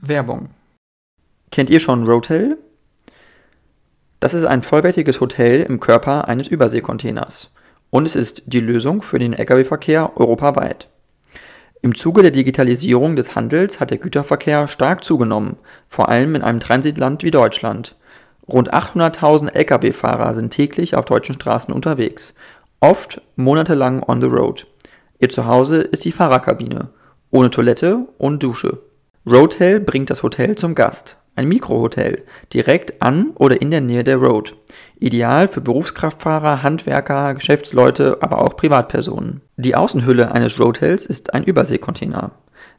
Werbung. Kennt ihr schon Rotel? Das ist ein vollwertiges Hotel im Körper eines Überseekontainers und es ist die Lösung für den Lkw-Verkehr europaweit. Im Zuge der Digitalisierung des Handels hat der Güterverkehr stark zugenommen, vor allem in einem Transitland wie Deutschland. Rund 800.000 Lkw-Fahrer sind täglich auf deutschen Straßen unterwegs, oft monatelang on the road. Ihr Zuhause ist die Fahrerkabine, ohne Toilette und Dusche. Roadtail bringt das Hotel zum Gast. Ein Mikrohotel, direkt an oder in der Nähe der Road. Ideal für Berufskraftfahrer, Handwerker, Geschäftsleute, aber auch Privatpersonen. Die Außenhülle eines Roadtails ist ein Überseekontainer.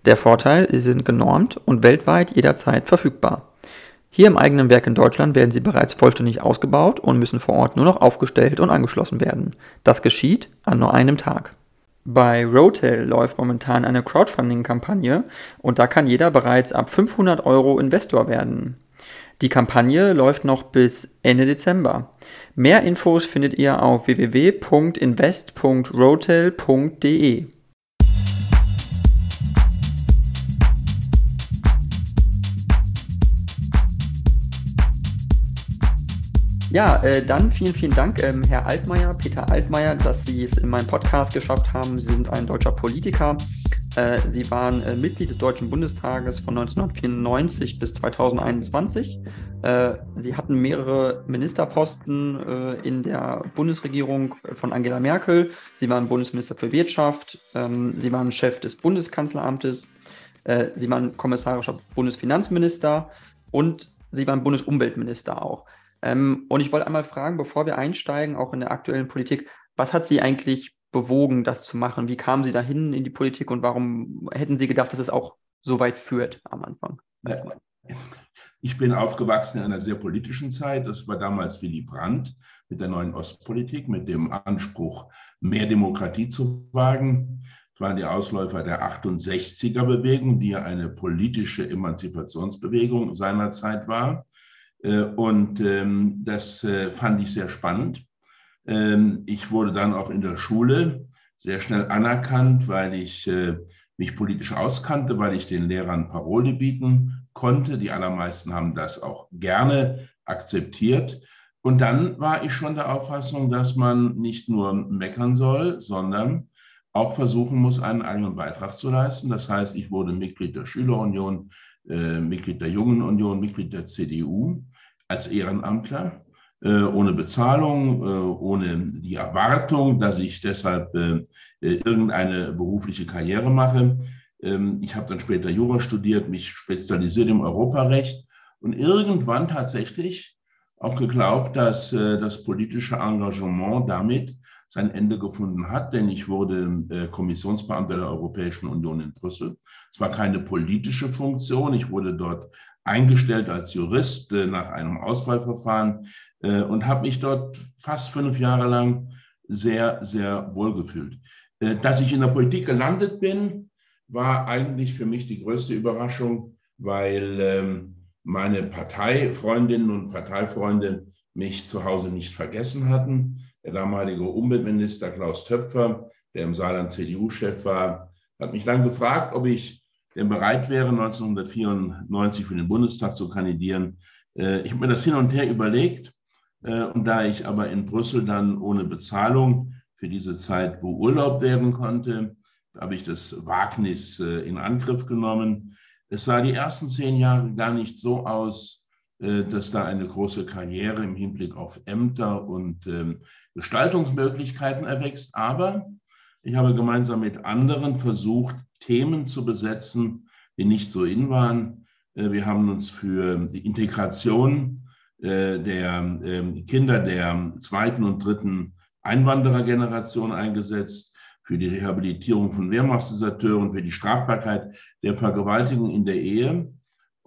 Der Vorteil, sie sind genormt und weltweit jederzeit verfügbar. Hier im eigenen Werk in Deutschland werden sie bereits vollständig ausgebaut und müssen vor Ort nur noch aufgestellt und angeschlossen werden. Das geschieht an nur einem Tag. Bei Rotel läuft momentan eine Crowdfunding-Kampagne und da kann jeder bereits ab 500 Euro Investor werden. Die Kampagne läuft noch bis Ende Dezember. Mehr Infos findet ihr auf www.invest.rotel.de. Ja, äh, dann vielen, vielen Dank, ähm, Herr Altmaier, Peter Altmaier, dass Sie es in meinem Podcast geschafft haben. Sie sind ein deutscher Politiker. Äh, Sie waren äh, Mitglied des Deutschen Bundestages von 1994 bis 2021. Äh, Sie hatten mehrere Ministerposten in der Bundesregierung von Angela Merkel. Sie waren Bundesminister für Wirtschaft. Ähm, Sie waren Chef des Bundeskanzleramtes. Sie waren kommissarischer Bundesfinanzminister und Sie waren Bundesumweltminister auch. Ähm, und ich wollte einmal fragen, bevor wir einsteigen, auch in der aktuellen Politik, was hat Sie eigentlich bewogen, das zu machen? Wie kamen Sie dahin in die Politik und warum hätten Sie gedacht, dass es auch so weit führt am Anfang? Ich bin aufgewachsen in einer sehr politischen Zeit. Das war damals Willy Brandt mit der neuen Ostpolitik, mit dem Anspruch, mehr Demokratie zu wagen. Das waren die Ausläufer der 68er-Bewegung, die ja eine politische Emanzipationsbewegung seinerzeit war. Äh, und ähm, das äh, fand ich sehr spannend. Ähm, ich wurde dann auch in der Schule sehr schnell anerkannt, weil ich äh, mich politisch auskannte, weil ich den Lehrern Parole bieten konnte. Die allermeisten haben das auch gerne akzeptiert. Und dann war ich schon der Auffassung, dass man nicht nur meckern soll, sondern auch versuchen muss, einen eigenen Beitrag zu leisten. Das heißt, ich wurde Mitglied der Schülerunion, äh, Mitglied der Jungen Union, Mitglied der CDU als Ehrenamtler, äh, ohne Bezahlung, äh, ohne die Erwartung, dass ich deshalb äh, irgendeine berufliche Karriere mache. Ähm, ich habe dann später Jura studiert, mich spezialisiert im Europarecht und irgendwann tatsächlich auch geglaubt, dass das politische Engagement damit sein Ende gefunden hat, denn ich wurde Kommissionsbeamter der Europäischen Union in Brüssel. Es war keine politische Funktion, ich wurde dort eingestellt als Jurist äh, nach einem Auswahlverfahren äh, und habe mich dort fast fünf Jahre lang sehr, sehr wohl gefühlt. Äh, dass ich in der Politik gelandet bin, war eigentlich für mich die größte Überraschung, weil ähm, meine Parteifreundinnen und Parteifreunde mich zu Hause nicht vergessen hatten. Der damalige Umweltminister Klaus Töpfer, der im Saarland CDU-Chef war, hat mich dann gefragt, ob ich der bereit wäre, 1994 für den Bundestag zu kandidieren. Äh, ich habe mir das hin und her überlegt. Äh, und da ich aber in Brüssel dann ohne Bezahlung für diese Zeit beurlaubt werden konnte, habe ich das Wagnis äh, in Angriff genommen. Es sah die ersten zehn Jahre gar nicht so aus, dass da eine große Karriere im Hinblick auf Ämter und ähm, Gestaltungsmöglichkeiten erwächst. Aber ich habe gemeinsam mit anderen versucht, Themen zu besetzen, die nicht so in waren. Äh, wir haben uns für die Integration äh, der ähm, Kinder der zweiten und dritten Einwanderergeneration eingesetzt, für die Rehabilitierung von Wehrmachtsdeserteuren, für die Strafbarkeit der Vergewaltigung in der Ehe.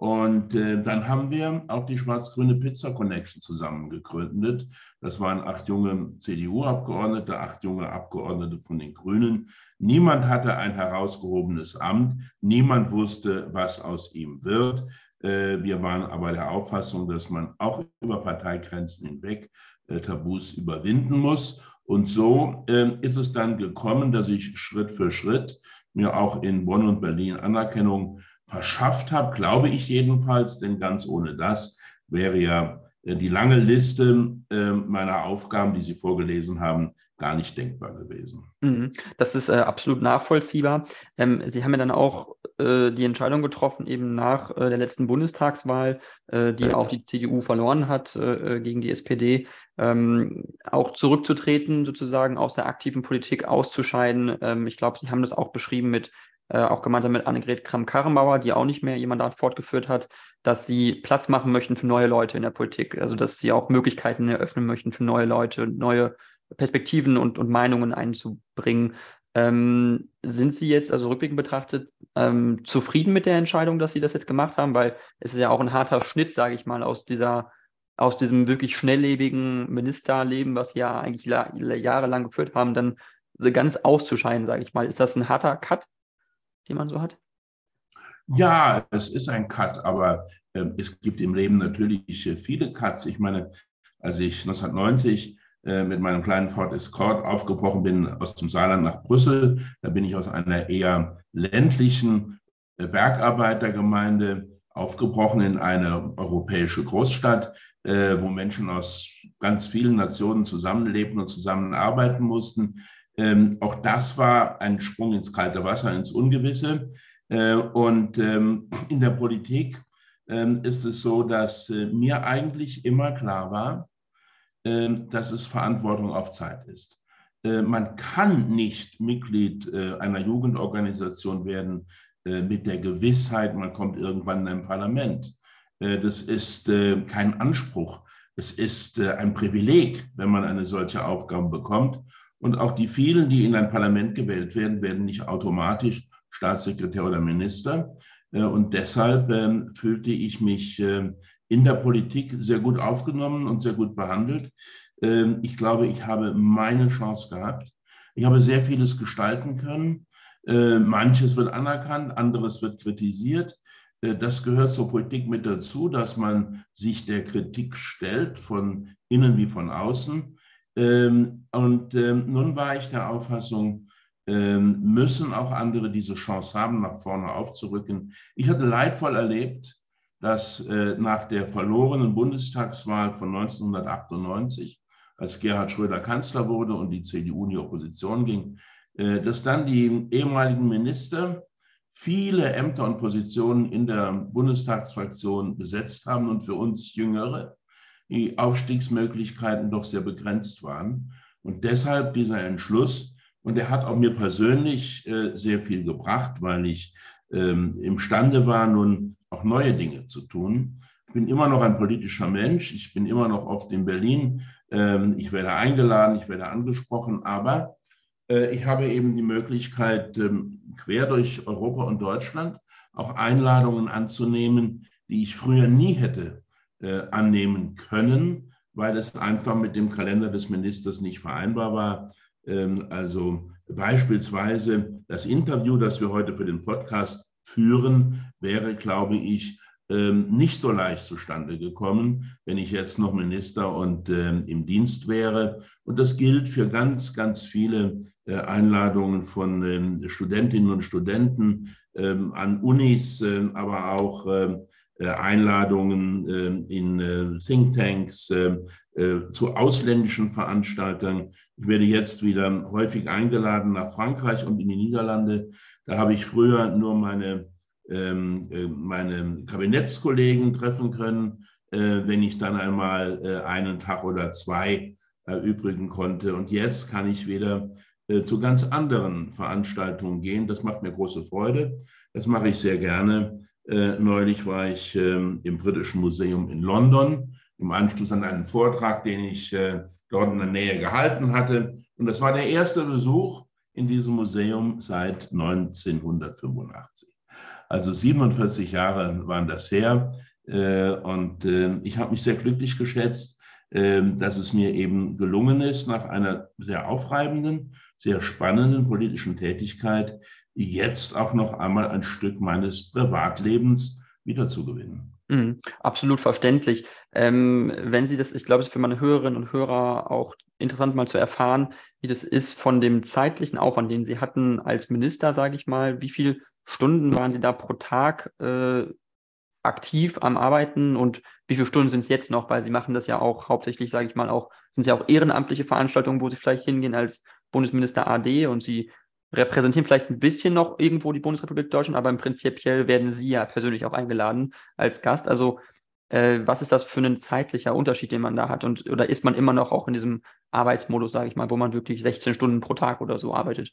Und äh, dann haben wir auch die schwarz-grüne Pizza Connection zusammen gegründet. Das waren acht junge CDU-Abgeordnete, acht junge Abgeordnete von den Grünen. Niemand hatte ein herausgehobenes Amt. Niemand wusste, was aus ihm wird. Äh, wir waren aber der Auffassung, dass man auch über Parteigrenzen hinweg äh, Tabus überwinden muss. Und so äh, ist es dann gekommen, dass ich Schritt für Schritt mir auch in Bonn und Berlin Anerkennung verschafft habe, glaube ich jedenfalls, denn ganz ohne das wäre ja äh, die lange Liste äh, meiner Aufgaben, die Sie vorgelesen haben, gar nicht denkbar gewesen. Mhm. Das ist äh, absolut nachvollziehbar. Ähm, Sie haben ja dann auch äh, die Entscheidung getroffen, eben nach der letzten Bundestagswahl, die auch die CDU verloren hat gegen die SPD, ähm, auch zurückzutreten, sozusagen aus der aktiven Politik auszuscheiden. Ähm, ich glaube, Sie haben das auch beschrieben mit äh, auch gemeinsam mit Annegret Kramp-Karrenbauer, die auch nicht mehr ihr Mandat fortgeführt hat, dass sie Platz machen möchten für neue Leute in der Politik. Also dass sie auch Möglichkeiten eröffnen möchten für neue Leute, neue Perspektiven und, und Meinungen einzubringen. Ähm, sind Sie jetzt, also rückblickend betrachtet, ähm, zufrieden mit der Entscheidung, dass Sie das jetzt gemacht haben? Weil es ist ja auch ein harter Schnitt, sage ich mal, aus dieser, aus diesem wirklich schnelllebigen Ministerleben, was Sie ja eigentlich jahrelang geführt haben, dann ganz auszuscheiden, sage ich mal. Ist das ein harter Cut, den man so hat? Ja, es ist ein Cut, aber äh, es gibt im Leben natürlich äh, viele Cuts. Ich meine, als ich 1990 äh, mit meinem kleinen Ford Escort aufgebrochen bin aus dem Saarland nach Brüssel. Da bin ich aus einer eher ländlichen äh, Bergarbeitergemeinde aufgebrochen in eine europäische Großstadt, äh, wo Menschen aus ganz vielen Nationen zusammenlebten und zusammenarbeiten mussten. Ähm, auch das war ein Sprung ins kalte Wasser, ins Ungewisse. Und ähm, in der Politik ähm, ist es so, dass mir eigentlich immer klar war, ähm, dass es Verantwortung auf Zeit ist. Äh, man kann nicht Mitglied äh, einer Jugendorganisation werden äh, mit der Gewissheit, man kommt irgendwann in ein Parlament. Das ist kein Anspruch. Es ist ein Privileg, wenn man eine solche Aufgabe bekommt. Und auch die vielen, die in ein Parlament gewählt werden, werden nicht automatisch Staatssekretär oder Minister. Und deshalb ähm, fühlte ich mich ähm, in der Politik sehr gut aufgenommen und sehr gut behandelt. Ähm, ich glaube, ich habe meine Chance gehabt. Ich habe sehr vieles gestalten können. Äh, manches wird anerkannt, anderes wird kritisiert. Äh, das gehört zur Politik mit dazu, dass man sich der Kritik stellt, von innen wie von außen. Ähm, und ähm, nun war ich der Auffassung, müssen auch andere diese Chance haben, nach vorne aufzurücken. Ich hatte leidvoll erlebt, dass äh, nach der verlorenen Bundestagswahl von 1998, als Gerhard Schröder Kanzler wurde und die CDU in die Opposition ging, äh, dass dann die ehemaligen Minister viele Ämter und Positionen in der Bundestagsfraktion besetzt haben und für uns Jüngere die Aufstiegsmöglichkeiten doch sehr begrenzt waren. Und deshalb dieser Entschluss, und er hat auch mir persönlich äh, sehr viel gebracht, weil ich ähm, imstande war, nun auch neue Dinge zu tun. Ich bin immer noch ein politischer Mensch. Ich bin immer noch oft in Berlin. Ähm, ich werde eingeladen, ich werde angesprochen, aber äh, ich habe eben die Möglichkeit, ähm, quer durch Europa und Deutschland auch Einladungen anzunehmen, die ich früher nie hätte äh, annehmen können, weil es einfach mit dem Kalender des Ministers nicht vereinbar war. Ähm, also beispielsweise das Interview, das wir heute für den Podcast führen, wäre, glaube ich, ähm, nicht so leicht zustande gekommen, wenn ich jetzt noch Minister und ähm, im Dienst wäre. Und das gilt für ganz, ganz viele äh, Einladungen von Studentinnen und Studenten an Unis, aber auch Einladungen in äh, Thinktanks zu ausländischen Veranstaltern. Ich werde jetzt wieder häufig eingeladen nach Frankreich und in die Niederlande da habe ich früher nur meine, ähm, äh, meine Kabinettskollegen treffen können, äh, wenn ich dann einmal äh, einen Tag oder zwei erübrigen konnte. Und jetzt kann ich wieder äh, zu ganz anderen Veranstaltungen gehen. Das macht mir große Freude. Das mache ich sehr gerne. Äh, neulich war ich ähm, im Britischen Museum in London im Anschluss an einen Vortrag, den ich äh, dort in der Nähe gehalten hatte. Und das war der erste Besuch in diesem Museum seit 1985. Also 47 Jahre waren das her. Äh, und äh, ich habe mich sehr glücklich geschätzt, äh, dass es mir eben gelungen ist, nach einer sehr aufreibenden, sehr spannenden politischen Tätigkeit jetzt auch noch einmal ein Stück meines Privatlebens wiederzugewinnen. Mhm, absolut verständlich. Ähm, wenn Sie das, ich glaube, es ist für meine Hörerinnen und Hörer auch interessant mal zu erfahren, wie das ist von dem zeitlichen Aufwand, den Sie hatten als Minister, sage ich mal. Wie viel Stunden waren Sie da pro Tag äh, aktiv am Arbeiten und wie viele Stunden sind es jetzt noch? Weil Sie machen das ja auch hauptsächlich, sage ich mal, auch, sind es ja auch ehrenamtliche Veranstaltungen, wo Sie vielleicht hingehen als Bundesminister AD und Sie repräsentieren vielleicht ein bisschen noch irgendwo die Bundesrepublik Deutschland, aber im Prinzipiell werden Sie ja persönlich auch eingeladen als Gast. Also äh, was ist das für ein zeitlicher Unterschied, den man da hat? Und oder ist man immer noch auch in diesem Arbeitsmodus, sage ich mal, wo man wirklich 16 Stunden pro Tag oder so arbeitet?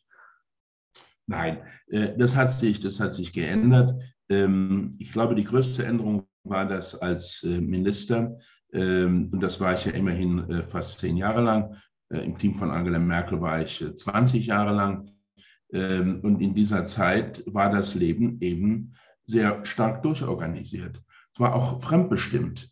Nein, äh, das hat sich, das hat sich geändert. Ähm, ich glaube, die größte Änderung war das als äh, Minister, ähm, und das war ich ja immerhin äh, fast zehn Jahre lang. Im Team von Angela Merkel war ich 20 Jahre lang. Ähm, und in dieser Zeit war das Leben eben sehr stark durchorganisiert. Es war auch fremdbestimmt.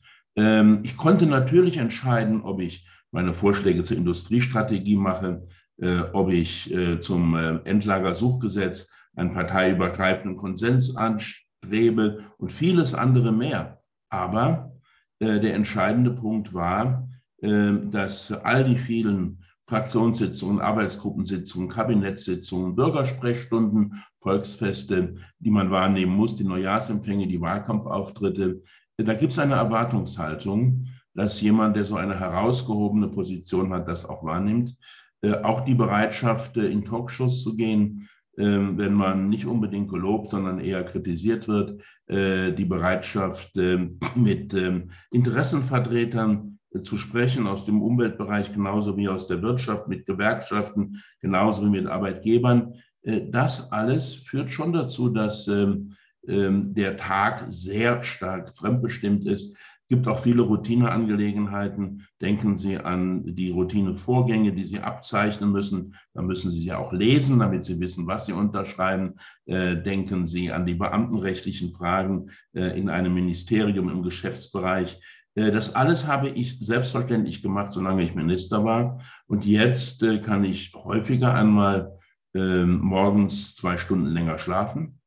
Ich konnte natürlich entscheiden, ob ich meine Vorschläge zur Industriestrategie mache, äh, ob ich äh, zum äh, Endlagersuchgesetz einen parteiübergreifenden Konsens anstrebe und vieles andere mehr. Aber der entscheidende Punkt war, dass all die vielen Fraktionssitzungen, Arbeitsgruppensitzungen, Kabinettssitzungen, Bürgersprechstunden, Volksfeste, die man wahrnehmen muss, die Neujahrsempfänge, die Wahlkampfauftritte, da gibt es eine Erwartungshaltung, dass jemand, der so eine herausgehobene Position hat, das auch wahrnimmt. Äh, auch die Bereitschaft, äh, in Talkshows zu gehen, ähm, wenn man nicht unbedingt gelobt, sondern eher kritisiert wird, äh, die Bereitschaft, ähm, mit ähm, Interessenvertretern zu sprechen aus dem Umweltbereich genauso wie aus der Wirtschaft, mit Gewerkschaften genauso wie mit Arbeitgebern. Das alles führt schon dazu, dass der Tag sehr stark fremdbestimmt ist gibt auch viele Routineangelegenheiten. Denken Sie an die Routinevorgänge, die Sie abzeichnen müssen. Da müssen Sie sie auch lesen, damit Sie wissen, was Sie unterschreiben. Äh, denken Sie an die beamtenrechtlichen Fragen äh, in einem Ministerium im Geschäftsbereich. Äh, das alles habe ich selbstverständlich gemacht, solange ich Minister war. Und jetzt kann ich häufiger einmal ähm, morgens zwei Stunden länger schlafen.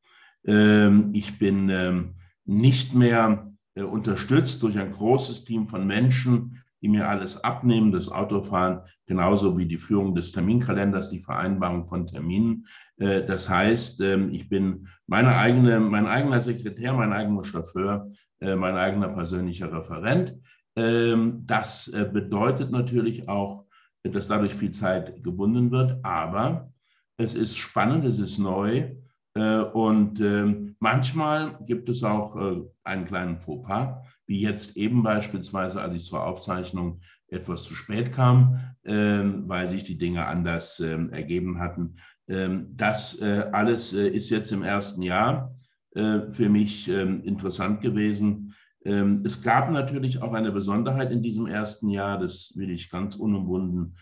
Ähm, ich bin ähm, nicht mehr äh, unterstützt durch ein großes Team von Menschen, die mir alles abnehmen, das Autofahren, genauso wie die Führung des Terminkalenders, die Vereinbarung von Terminen. Äh, das heißt, ich bin meine eigene, mein eigener Sekretär, mein eigener Chauffeur, äh, mein eigener persönlicher Referent. Ähm, das bedeutet natürlich auch, dass dadurch viel Zeit gebunden wird, aber es ist spannend, es ist neu äh, und ähm, manchmal gibt es auch äh, einen kleinen Fauxpas, wie jetzt eben beispielsweise, als ich zur Aufzeichnung etwas zu spät kam, ähm, weil sich die Dinge anders ergeben hatten. Das äh, alles ist jetzt im ersten Jahr für mich interessant gewesen. Es gab natürlich auch eine Besonderheit in diesem ersten Jahr, das will ich ganz unumwunden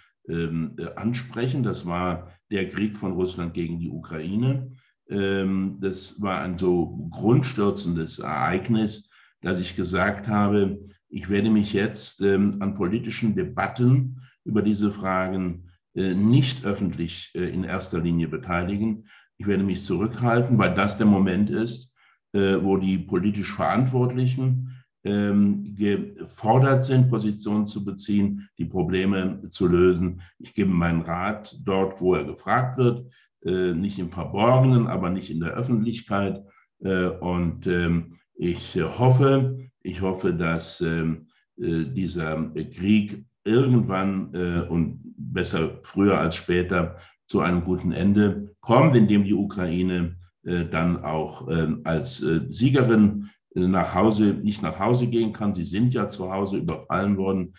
ansprechen. Das war der Krieg von Russland gegen die Ukraine. Ähm, das war ein so grundstürzendes Ereignis, dass ich gesagt habe, ich werde mich jetzt ähm, an politischen Debatten über diese Fragen äh, nicht öffentlich äh, in erster Linie beteiligen. Ich werde mich zurückhalten, weil das der Moment ist, äh, wo die politisch Verantwortlichen ähm, gefordert sind, Positionen zu beziehen, die Probleme zu lösen. Ich gebe meinen Rat dort, wo er gefragt wird. Äh, nicht im Verborgenen, aber nicht in der Öffentlichkeit. Äh, und ähm, ich hoffe, ich hoffe, dass ähm, äh, dieser Krieg irgendwann und besser früher als später zu einem guten Ende kommt, indem die Ukraine dann auch ähm, als Siegerin nach Hause, nicht nach Hause gehen kann. Sie sind ja zu Hause überfallen worden,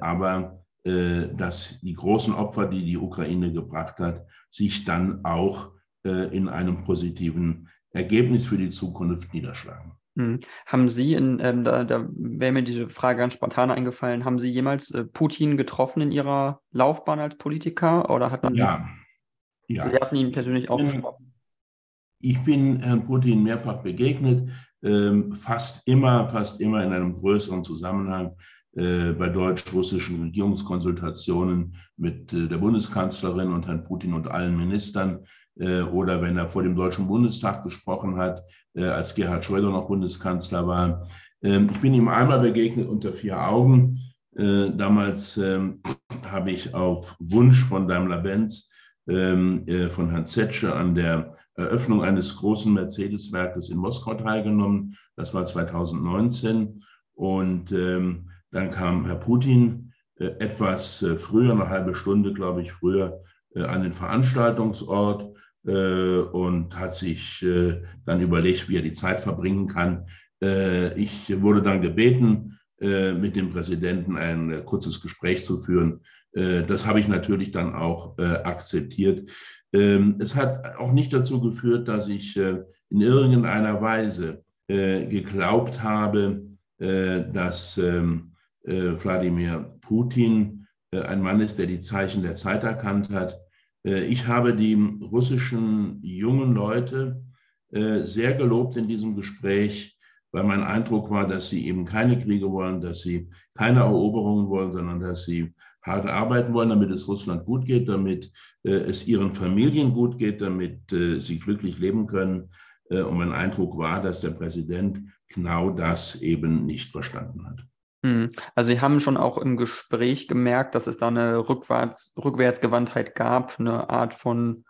aber dass die großen Opfer, die die Ukraine gebracht hat, sich dann auch äh, in einem positiven Ergebnis für die Zukunft niederschlagen. Hm. Haben Sie, in, ähm, da, da wäre mir diese Frage ganz spontan eingefallen, haben Sie jemals äh, Putin getroffen in Ihrer Laufbahn als Politiker oder hat man ja, ja. Sie hatten ihn persönlich auch gesprochen? Ich bin Herrn Putin mehrfach begegnet, ähm, fast immer, fast immer in einem größeren Zusammenhang äh, bei deutsch-russischen Regierungskonsultationen mit äh, der Bundeskanzlerin und Herrn Putin und allen Ministern äh, oder wenn er vor dem Deutschen Bundestag gesprochen hat, als Gerhard Schröder noch Bundeskanzler war. Ähm, ich bin ihm einmal begegnet unter vier Augen. Damals ähm, habe ich auf Wunsch von Daimler-Benz, ähm, von Herrn Zetsche an der Eröffnung eines großen Mercedes-Werkes in Moskau teilgenommen. Das war 2019. Und ähm, dann kam Herr Putin äh, etwas äh, früher, eine halbe Stunde, glaube ich, früher äh, an den Veranstaltungsort äh, und hat sich äh, dann überlegt, wie er die Zeit verbringen kann. Äh, ich wurde dann gebeten, mit dem Präsidenten ein kurzes Gespräch zu führen. Das habe ich natürlich dann auch akzeptiert. Ähm, es hat auch nicht dazu geführt, dass ich in irgendeiner Weise geglaubt habe, dass ähm, Wladimir Putin ein Mann ist, der die Zeichen der Zeit erkannt hat. Äh, ich habe die russischen jungen Leute äh, sehr gelobt in diesem Gespräch, weil mein Eindruck war, dass sie eben keine Kriege wollen, dass sie keine Eroberungen wollen, sondern dass sie hart arbeiten wollen, damit es Russland gut geht, damit äh, es ihren Familien gut geht, damit sie glücklich leben können. Und mein Eindruck war, dass der Präsident genau das eben nicht verstanden hat. Mhm. Also Sie haben schon auch im Gespräch gemerkt, dass es da eine Rückwärts, Rückwärtsgewandtheit gab, eine Art von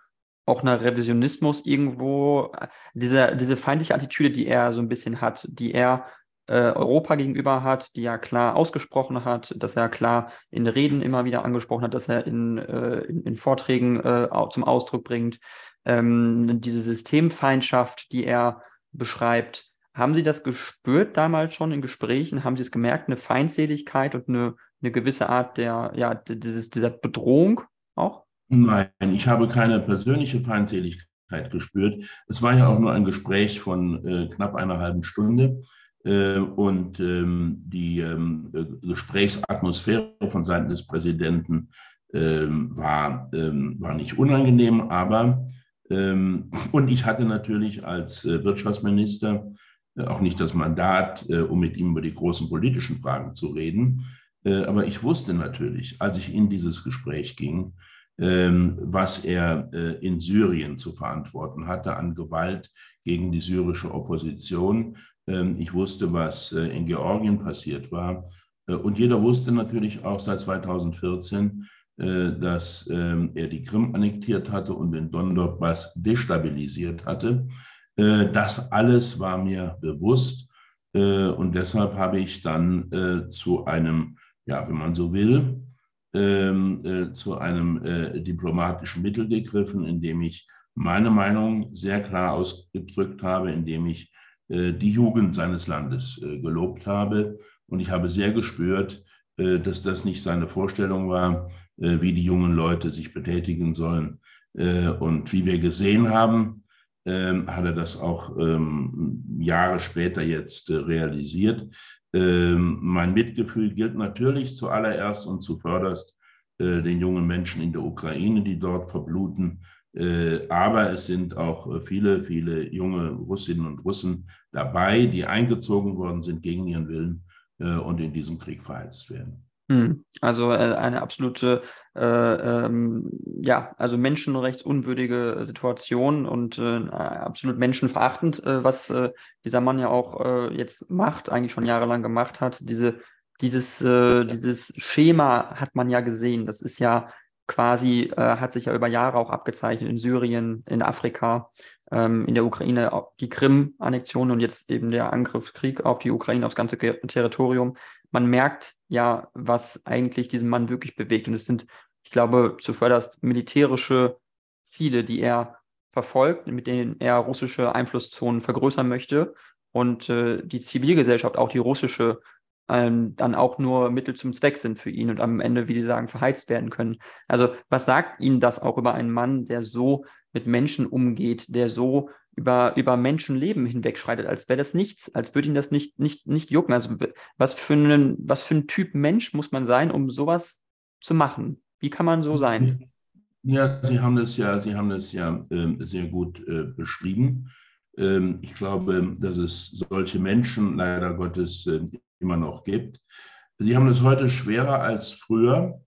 auch einer Revisionismus irgendwo. Diese, diese feindliche Attitüde, die er so ein bisschen hat, die er äh, Europa gegenüber hat, die er klar ausgesprochen hat, dass er klar in Reden immer wieder angesprochen hat, dass er in, äh, in, in, Vorträgen äh, zum Ausdruck bringt. Ähm, diese Systemfeindschaft, die er beschreibt, haben Sie das gespürt damals schon in Gesprächen? Haben Sie es gemerkt, eine Feindseligkeit und eine, eine gewisse Art der, ja, dieses, dieser Bedrohung auch? Nein, ich habe keine persönliche Feindseligkeit gespürt. Es war ja auch nur ein Gespräch von äh, knapp einer halben Stunde. Äh, und ähm, die ähm, äh, Gesprächsatmosphäre von Seiten des Präsidenten ähm, war, ähm, war nicht unangenehm, aber und ich hatte natürlich als äh, Wirtschaftsminister äh, auch nicht das Mandat, äh, um mit ihm über die großen politischen Fragen zu reden. Aber ich wusste natürlich, als ich in dieses Gespräch ging, was er in Syrien zu verantworten hatte an Gewalt gegen die syrische Opposition. Ähm, ich wusste, was in Georgien passiert war. Und jeder wusste natürlich auch seit 2014, dass ähm, er die Krim annektiert hatte und den Donbass destabilisiert hatte. Äh, das alles war mir bewusst äh, und deshalb habe ich dann äh, zu einem, ja, wenn man so will, ähm, zu einem diplomatischen Mittel gegriffen, indem ich meine Meinung sehr klar ausgedrückt habe, indem ich die Jugend seines Landes gelobt habe. Und ich habe sehr gespürt, dass das nicht seine Vorstellung war, wie die jungen Leute sich betätigen sollen. Und wie wir gesehen haben, ähm, hat er das auch ähm, Jahre später jetzt äh, realisiert. Ähm, mein Mitgefühl gilt natürlich zuallererst und zuvörderst äh, den jungen Menschen in der Ukraine, die dort verbluten. Äh, aber es sind auch äh, viele, viele junge Russinnen und Russen dabei, die eingezogen worden sind gegen ihren Willen äh, und in diesem Krieg verheizt werden. Hm. Also äh, eine absolute, äh, ähm, ja, also menschenrechtsunwürdige Situation und äh, absolut menschenverachtend, äh, was äh, dieser Mann ja auch äh, jetzt macht, eigentlich schon jahrelang gemacht hat. Diese, dieses, dieses Schema hat man ja gesehen. Das ist ja quasi, hat sich ja über Jahre auch abgezeichnet in Syrien, in Afrika, ähm, in der Ukraine die Krim-Annexion und jetzt eben der Angriffskrieg auf die Ukraine, aufs ganze Territorium man merkt ja, was eigentlich diesen Mann wirklich bewegt. Und es sind, ich glaube, zuvörderst militärische Ziele, die er verfolgt, mit denen er russische Einflusszonen vergrößern möchte und äh, die Zivilgesellschaft, auch die russische, ähm, dann auch nur Mittel zum Zweck sind für ihn und am Ende, wie Sie sagen, verheizt werden können. Also was sagt Ihnen das auch über einen Mann, der so mit Menschen umgeht, der so über, über Menschenleben hinwegschreitet, als wäre das nichts, als würde ihn das nicht, nicht, nicht jucken. Also was für, einen, was für ein Typ Mensch muss man sein, um sowas zu machen? Wie kann man so sein? Ja, Sie haben das ja, Sie haben das ja äh, sehr gut äh, beschrieben. Ähm, ich glaube, dass es solche Menschen leider Gottes äh, immer noch gibt. Sie haben es heute schwerer als früher,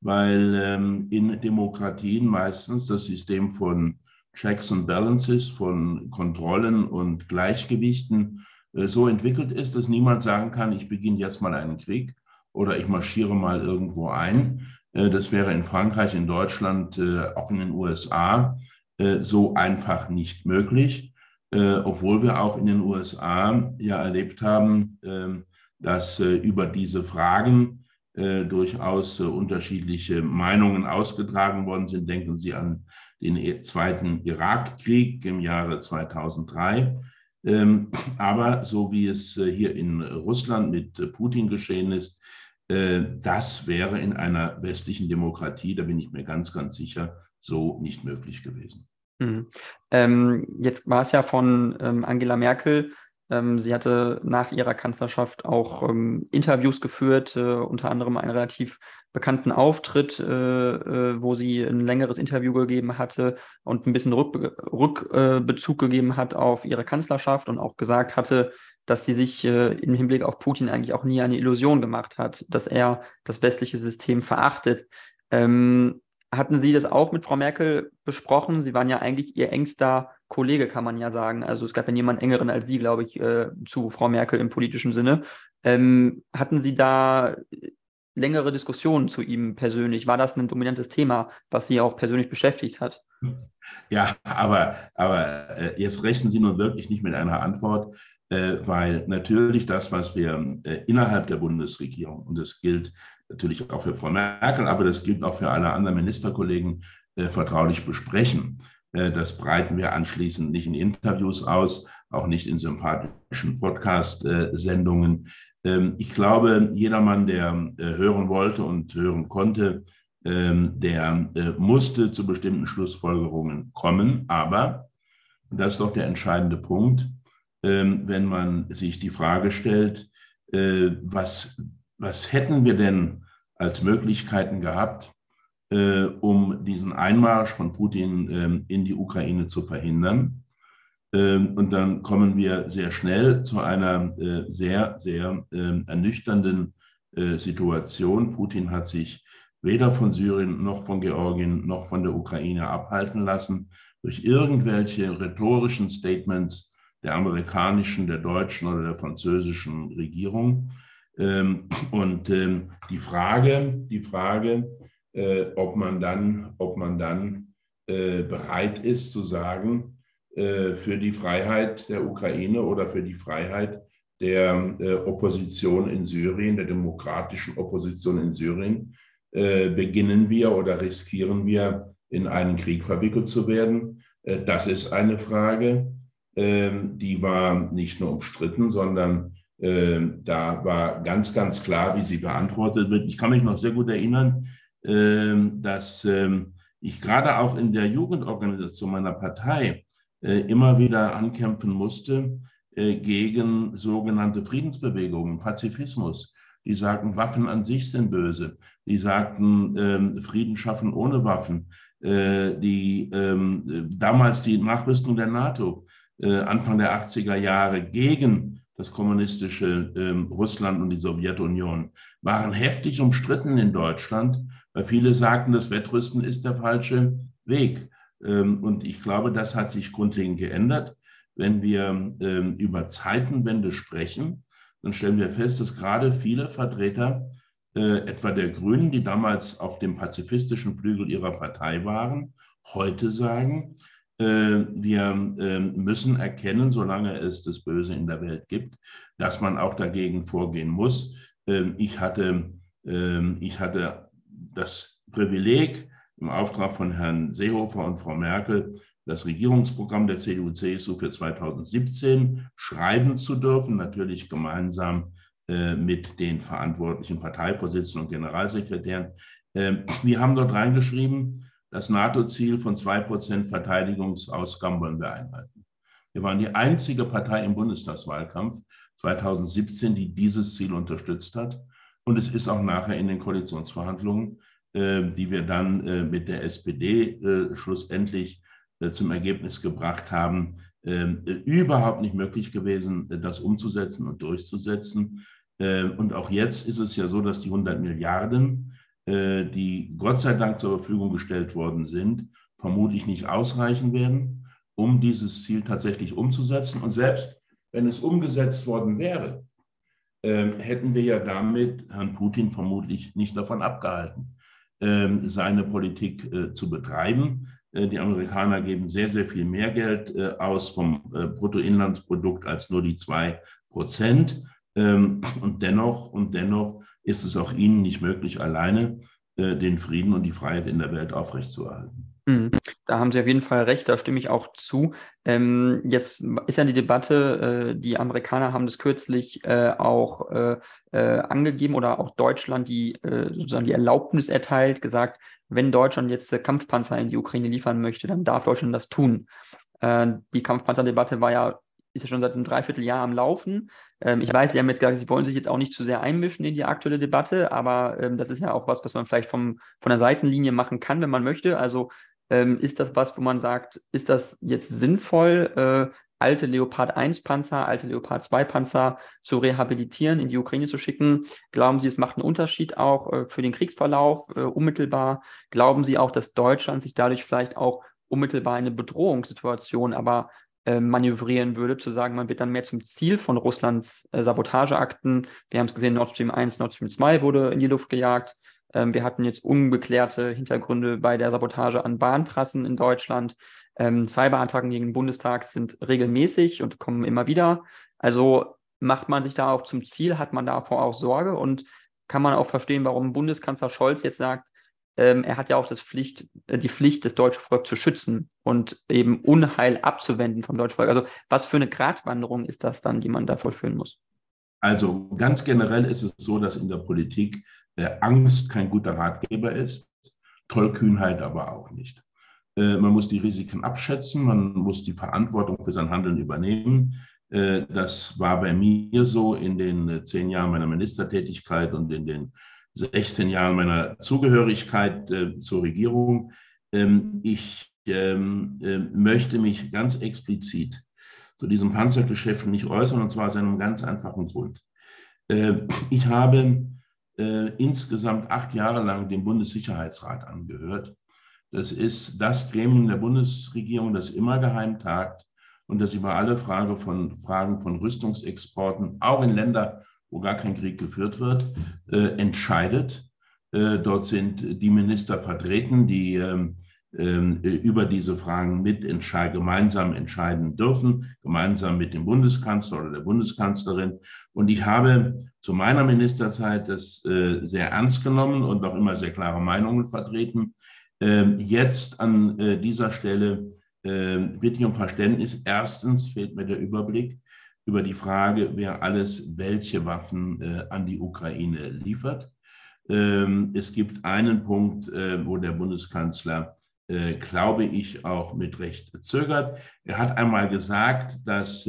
weil ähm, in Demokratien meistens das System von Checks and Balances, von Kontrollen und Gleichgewichten äh, so entwickelt ist, dass niemand sagen kann, ich beginne jetzt mal einen Krieg oder ich marschiere mal irgendwo ein. Äh, das wäre in Frankreich, in Deutschland, äh, auch in den USA so einfach nicht möglich, obwohl wir auch in den USA ja erlebt haben, ähm, dass über diese Fragen durchaus unterschiedliche Meinungen ausgetragen worden sind. Denken Sie an den Zweiten Irakkrieg im Jahre 2003. Ähm, aber so wie es hier in Russland mit Putin geschehen ist, äh, das wäre in einer westlichen Demokratie, da bin ich mir ganz, ganz sicher, so nicht möglich gewesen. Mhm. Ähm, jetzt war es ja von ähm, Angela Merkel. Ähm, sie hatte nach ihrer Kanzlerschaft auch ähm, Interviews geführt, äh, unter anderem einen relativ bekannten Auftritt, äh, äh, wo sie ein längeres Interview gegeben hatte und ein bisschen Rückbezug Rück, äh, gegeben hat auf ihre Kanzlerschaft und auch gesagt hatte, dass sie sich äh, im Hinblick auf Putin eigentlich auch nie eine Illusion gemacht hat, dass er das westliche System verachtet. Ähm, hatten Sie das auch mit Frau Merkel besprochen? Sie waren ja eigentlich Ihr engster Kollege, kann man ja sagen. Also es gab ja niemanden engeren als Sie, glaube ich, äh, zu Frau Merkel im politischen Sinne. Ähm, hatten Sie da längere Diskussionen zu ihm persönlich? War das ein dominantes Thema, was Sie auch persönlich beschäftigt hat? Ja, aber, aber äh, jetzt rechnen Sie nun wirklich nicht mit einer Antwort, äh, weil natürlich das, was wir äh, innerhalb der Bundesregierung, und das gilt natürlich auch für Frau Merkel, aber das gilt auch für alle anderen Ministerkollegen, vertraulich besprechen. Das breiten wir anschließend nicht in Interviews aus, auch nicht in sympathischen Podcast-Sendungen. Ähm, ich glaube, jedermann, der hören wollte und hören konnte, ähm, der musste zu bestimmten Schlussfolgerungen kommen. Aber, das ist doch der entscheidende Punkt, ähm, wenn man sich die Frage stellt, äh, was, was hätten wir denn als Möglichkeiten gehabt, äh, um diesen Einmarsch von Putin in die Ukraine zu verhindern. Ähm, und dann kommen wir sehr schnell zu einer äh, sehr, sehr ernüchternden Situation. Putin hat sich weder von Syrien noch von Georgien noch von der Ukraine abhalten lassen durch irgendwelche rhetorischen Statements der amerikanischen, der deutschen oder der französischen Regierung. Ähm, und ähm, die Frage, die Frage, äh, ob man dann, ob man dann äh, bereit ist zu sagen, äh, für die Freiheit der Ukraine oder für die Freiheit der Opposition in Syrien, der demokratischen Opposition in Syrien, beginnen wir oder riskieren wir, in einen Krieg verwickelt zu werden? Das ist eine Frage. Ähm, die war nicht nur umstritten, sondern ähm, da war ganz, ganz klar, wie sie beantwortet wird. Ich kann mich noch sehr gut erinnern, ähm, dass ich gerade auch in der Jugendorganisation meiner Partei äh, immer wieder ankämpfen musste äh, gegen sogenannte Friedensbewegungen, Pazifismus. Die sagten, Waffen an sich sind böse. Die sagten, Frieden schaffen ohne Waffen. Äh, die, damals die Nachrüstung der NATO äh, Anfang der 80er Jahre gegen das kommunistische ähm, Russland und die Sowjetunion waren heftig umstritten in Deutschland, weil viele sagten, das Wettrüsten ist der falsche Weg. Ähm, und ich glaube, das hat sich grundlegend geändert. Wenn wir ähm, über Zeitenwende sprechen, dann stellen wir fest, dass gerade viele Vertreter, äh, etwa der Grünen, die damals auf dem pazifistischen Flügel ihrer Partei waren, heute sagen, äh, wir ähm, müssen erkennen, solange es das Böse in der Welt gibt, dass man auch dagegen vorgehen muss. Ich hatte, ich hatte das Privileg, im Auftrag von Herrn Seehofer und Frau Merkel das Regierungsprogramm der CDU-CSU für 2017 schreiben zu dürfen, natürlich gemeinsam äh, mit den verantwortlichen Parteivorsitzenden und Generalsekretären. Wir haben dort reingeschrieben, das NATO-Ziel von 2% Verteidigungsausgaben wollen wir einhalten. Wir waren die einzige Partei im Bundestagswahlkampf 2017, die dieses Ziel unterstützt hat. Und es ist auch nachher in den Koalitionsverhandlungen, die wir dann äh, mit der SPD äh, schlussendlich zum Ergebnis gebracht haben, überhaupt nicht möglich gewesen, das umzusetzen und durchzusetzen. Und auch jetzt ist es ja so, dass die 100 Milliarden äh, die Gott sei Dank zur Verfügung gestellt worden sind, vermutlich nicht ausreichen werden, um dieses Ziel tatsächlich umzusetzen. Und selbst wenn es umgesetzt worden wäre, hätten wir ja damit Herrn Putin vermutlich nicht davon abgehalten, seine Politik äh, zu betreiben. Äh, die Amerikaner geben sehr, sehr viel mehr Geld äh, aus vom Bruttoinlandsprodukt als nur die zwei Prozent. Ähm, und dennoch, und dennoch ist es auch ihnen nicht möglich, alleine den Frieden und die Freiheit in der Welt aufrechtzuerhalten. Mhm. Da haben Sie auf jeden Fall recht, da stimme ich auch zu. Ähm, jetzt ist ja die Debatte, äh, die Amerikaner haben das kürzlich äh, auch äh, angegeben oder auch Deutschland die sozusagen die Erlaubnis erteilt, gesagt, wenn Deutschland jetzt Kampfpanzer in die Ukraine liefern möchte, dann darf Deutschland das tun. Äh, die Kampfpanzerdebatte war ja, ist ja schon seit einem Dreivierteljahr am Laufen. Ähm, ich weiß, Sie haben jetzt gesagt, Sie wollen sich jetzt auch nicht zu sehr einmischen in die aktuelle Debatte, aber ähm, das ist ja auch was, was man vielleicht vom, von der Seitenlinie machen kann, wenn man möchte. Also ähm, ist das was, wo man sagt, ist das jetzt sinnvoll, äh, alte Leopard 1 Panzer, alte Leopard 2 Panzer zu rehabilitieren, in die Ukraine zu schicken? Glauben Sie, es macht einen Unterschied auch äh, für den Kriegsverlauf äh, unmittelbar? Glauben Sie auch, dass Deutschland sich dadurch vielleicht auch unmittelbar in eine Bedrohungssituation aber äh, manövrieren würde, zu sagen, man wird dann mehr zum Ziel von Russlands äh, Sabotageakten. Wir haben es gesehen, Nord Stream 1, Nord Stream 2 wurde in die Luft gejagt. Ähm, wir hatten jetzt unbeklärte Hintergründe bei der Sabotage an Bahntrassen in Deutschland. Ähm, Cyberattacken gegen den Bundestag sind regelmäßig und kommen immer wieder. Also macht man sich da auch zum Ziel, hat man davor auch Sorge und kann man auch verstehen, warum Bundeskanzler Scholz jetzt sagt, ähm, er hat ja auch Pflicht, äh, die Pflicht, das deutsche Volk zu schützen und eben Unheil abzuwenden vom deutschen Volk. Also was für eine Gratwanderung ist das dann, die man da vollführen muss? Also ganz generell ist es so, dass in der Politik Angst kein guter Ratgeber ist, Tollkühnheit aber auch nicht. Äh, man muss die Risiken abschätzen, man muss die Verantwortung für sein Handeln übernehmen. Äh, das war bei mir so in den äh, zehn Jahren meiner Ministertätigkeit und in den 16 Jahren meiner Zugehörigkeit zur Regierung. Ähm, ich ähm, möchte mich ganz explizit zu diesem Panzergeschäft nicht äußern, und zwar aus einem ganz einfachen Grund. Ich habe insgesamt acht Jahre lang dem Bundessicherheitsrat angehört das ist das Gremium der Bundesregierung, das immer geheim tagt und das über alle Frage von, Fragen von Rüstungsexporten, auch in Länder, wo gar kein Krieg geführt wird, äh, entscheidet. Äh, dort sind die Minister vertreten, die ähm, äh, über diese Fragen mit entscheid gemeinsam entscheiden dürfen, gemeinsam mit dem Bundeskanzler oder der Bundeskanzlerin. Und ich habe zu meiner Ministerzeit das äh, sehr ernst genommen und auch immer sehr klare Meinungen vertreten. Ähm, jetzt an äh, dieser Stelle ähm, bitte ich um Verständnis. Erstens fehlt mir der Überblick über die Frage, wer alles welche Waffen äh, an die Ukraine liefert. Ähm, es gibt einen Punkt, äh, wo der Bundeskanzler, glaube ich, auch mit Recht zögert. Er hat einmal gesagt, dass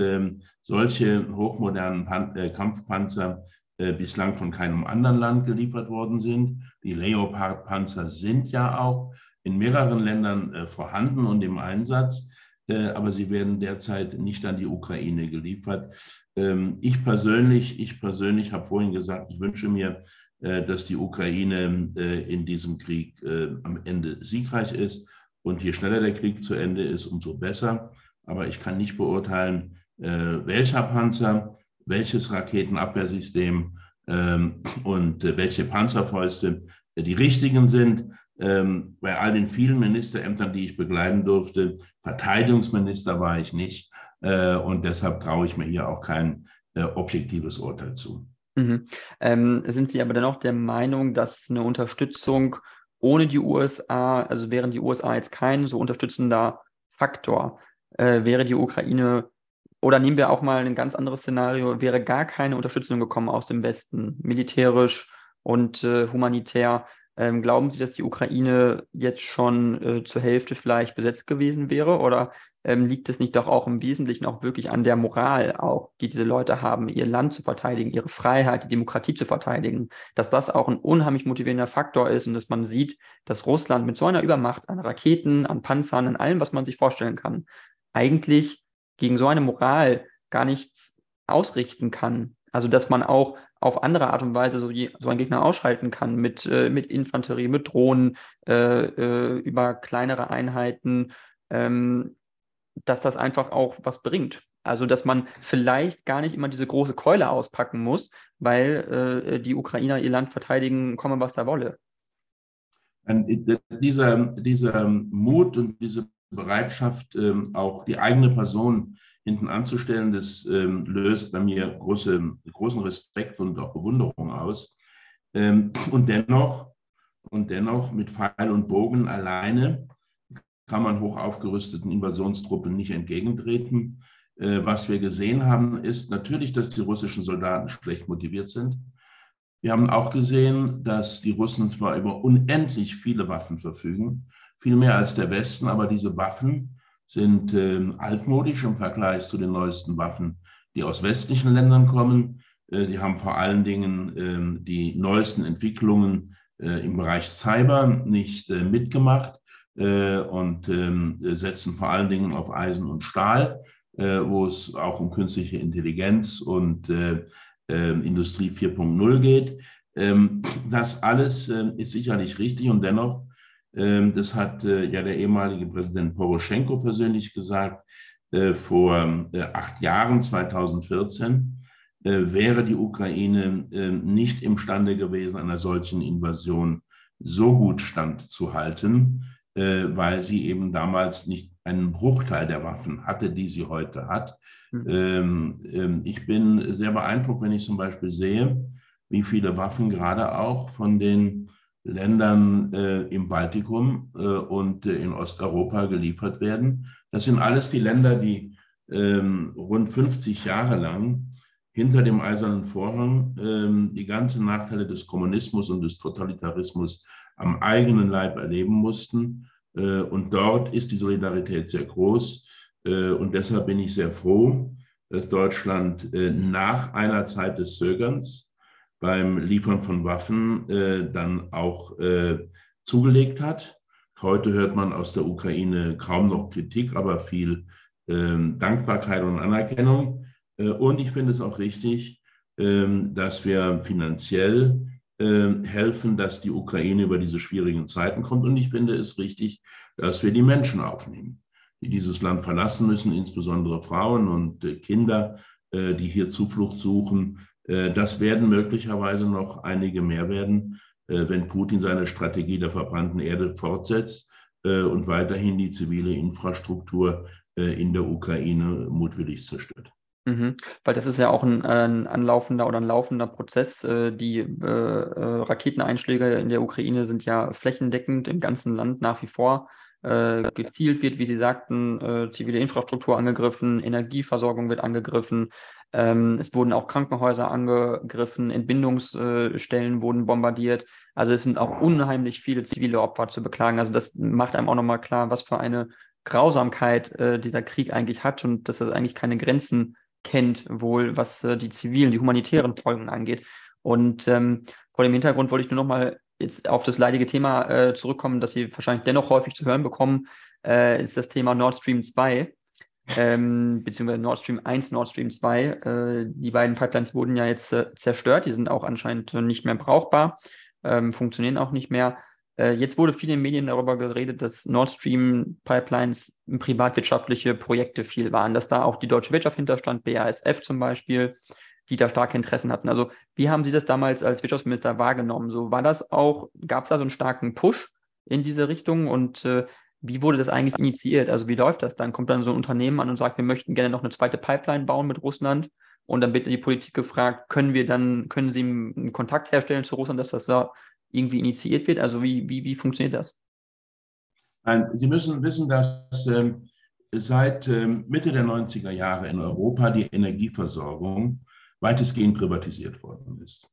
solche hochmodernen Kampfpanzer bislang von keinem anderen Land geliefert worden sind. Die Leopard-Panzer sind ja auch in mehreren Ländern äh, vorhanden und im Einsatz, äh, aber sie werden derzeit nicht an die Ukraine geliefert. Ähm, ich persönlich, ich persönlich habe vorhin gesagt, ich wünsche mir, äh, dass die Ukraine in diesem Krieg am Ende siegreich ist. Und je schneller der Krieg zu Ende ist, umso besser. Aber ich kann nicht beurteilen, welcher Panzer, welches Raketenabwehrsystem ähm, und welche Panzerfäuste die richtigen sind. Ähm, bei all den vielen Ministerämtern, die ich begleiten durfte, Verteidigungsminister war ich nicht. Äh, und deshalb traue ich mir hier auch kein äh, objektives Urteil zu. Mhm. Ähm, sind Sie aber dennoch der Meinung, dass eine Unterstützung ohne die USA, also wären die USA jetzt kein so unterstützender Faktor, äh, wäre die Ukraine oder nehmen wir auch mal ein ganz anderes Szenario, wäre gar keine Unterstützung gekommen aus dem Westen, militärisch und äh, humanitär, ähm, glauben Sie, dass die Ukraine jetzt schon äh, zur Hälfte vielleicht besetzt gewesen wäre? Oder ähm, liegt es nicht doch auch im Wesentlichen auch wirklich an der Moral, auch, die diese Leute haben, ihr Land zu verteidigen, ihre Freiheit, die Demokratie zu verteidigen? Dass das auch ein unheimlich motivierender Faktor ist und dass man sieht, dass Russland mit so einer Übermacht an Raketen, an Panzern, an allem, was man sich vorstellen kann, eigentlich gegen so eine Moral gar nichts ausrichten kann. Also dass man auch auf andere Art und Weise so, so einen Gegner ausschalten kann, mit, äh, mit Infanterie, mit Drohnen, äh, äh, über kleinere Einheiten, ähm, dass das einfach auch was bringt. Also, dass man vielleicht gar nicht immer diese große Keule auspacken muss, weil äh, die Ukrainer ihr Land verteidigen, komme was da wolle. Dieser, dieser Mut und diese Bereitschaft, ähm, auch die eigene Person hinten anzustellen, das ähm, löst bei mir große, großen Respekt und auch Bewunderung aus. Ähm, und dennoch, und dennoch mit Pfeil und Bogen alleine kann man hoch aufgerüsteten Invasionstruppen nicht entgegentreten. Äh, was wir gesehen haben, ist natürlich, dass die russischen Soldaten schlecht motiviert sind. Wir haben auch gesehen, dass die Russen zwar über unendlich viele Waffen verfügen, viel mehr als der Westen, aber diese Waffen sind äh, altmodisch im Vergleich zu den neuesten Waffen, die aus westlichen Ländern kommen. Äh, sie haben vor allen Dingen äh, die neuesten Entwicklungen äh, im Bereich Cyber nicht mitgemacht und ähm, setzen vor allen Dingen auf Eisen und Stahl, wo es auch um künstliche Intelligenz und Industrie 4.0 geht. Ähm, das alles ist sicherlich richtig und dennoch ähm, das hat äh, ja der ehemalige Präsident Poroschenko persönlich gesagt äh, vor äh, acht Jahren, 2014 wäre die Ukraine nicht imstande gewesen, einer solchen Invasion so gut standzuhalten, weil sie eben damals nicht einen Bruchteil der Waffen hatte, die sie heute hat. Mhm. Ich bin sehr beeindruckt, wenn ich zum Beispiel sehe, wie viele Waffen gerade auch von den Ländern äh, im Baltikum äh, und äh, in Osteuropa geliefert werden. Das sind alles die Länder, die ähm, rund 50 Jahre lang hinter dem eisernen Vorhang die ganzen Nachteile des Kommunismus und des Totalitarismus am eigenen Leib erleben mussten. Äh, und dort ist die Solidarität sehr groß. Äh, und deshalb bin ich sehr froh, dass Deutschland äh, nach einer Zeit des Zögerns, beim Liefern von Waffen dann auch zugelegt hat. Heute hört man aus der Ukraine kaum noch Kritik, aber viel ähm, Dankbarkeit und Anerkennung. Und ich finde es auch richtig, ähm, dass wir finanziell helfen, dass die Ukraine über diese schwierigen Zeiten kommt. Und ich finde es richtig, dass wir die Menschen aufnehmen, die dieses Land verlassen müssen, insbesondere Frauen und äh, Kinder, äh, die hier Zuflucht suchen. Äh, das werden möglicherweise noch einige mehr werden, wenn Putin seine Strategie der verbrannten Erde fortsetzt und weiterhin die zivile Infrastruktur in der Ukraine mutwillig zerstört. Mhm, weil das ist ja auch ein, ein, anlaufender oder ein laufender Prozess. Die äh, Raketeneinschläge in der Ukraine sind ja flächendeckend im ganzen Land nach wie vor. Äh, gezielt wird, wie Sie sagten, äh, zivile Infrastruktur angegriffen, Energieversorgung wird angegriffen, ähm, es wurden auch Krankenhäuser angegriffen, Entbindungsstellen wurden bombardiert. Also es sind auch unheimlich viele zivile Opfer zu beklagen. Also das macht einem auch nochmal klar, was für eine Grausamkeit äh, dieser Krieg eigentlich hat und dass er eigentlich keine Grenzen kennt, wohl was äh, die zivilen, die humanitären Folgen angeht. Und ähm, vor dem Hintergrund wollte ich nur nochmal jetzt auf das leidige Thema äh, zurückkommen, das Sie wahrscheinlich dennoch häufig zu hören bekommen, äh, ist das Thema Nord Stream 2 ähm, beziehungsweise Nord Stream 1, Nord Stream 2. Äh, die beiden Pipelines wurden ja jetzt äh, zerstört, die sind auch anscheinend nicht mehr brauchbar, ähm, funktionieren auch nicht mehr. Äh, jetzt wurde viel in den Medien darüber geredet, dass Nord Stream Pipelines privatwirtschaftliche Projekte viel waren, dass da auch die deutsche Wirtschaft hinterstand, BASF zum Beispiel, die da starke Interessen hatten. Also wie haben Sie das damals als Wirtschaftsminister wahrgenommen? So war das auch, gab es da so einen starken Push in diese Richtung und äh, wie wurde das eigentlich initiiert? Also wie läuft das dann? Kommt dann so ein Unternehmen an und sagt, wir möchten gerne noch eine zweite Pipeline bauen mit Russland und dann wird die Politik gefragt, können wir dann, können Sie einen Kontakt herstellen zu Russland, dass das da irgendwie initiiert wird? Also wie, wie, wie funktioniert das? Sie müssen wissen, dass ähm, seit ähm, Mitte der 90er Jahre in Europa die Energieversorgung weitestgehend privatisiert worden ist.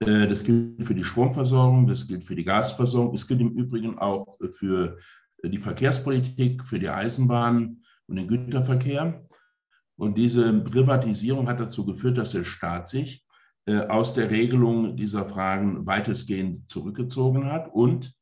Äh, das gilt für die Stromversorgung, das gilt für die Gasversorgung, es gilt im Übrigen auch für die Verkehrspolitik, für die Eisenbahn und den Güterverkehr. Und diese Privatisierung hat dazu geführt, dass der Staat sich aus der Regelung dieser Fragen weitestgehend zurückgezogen hat. Und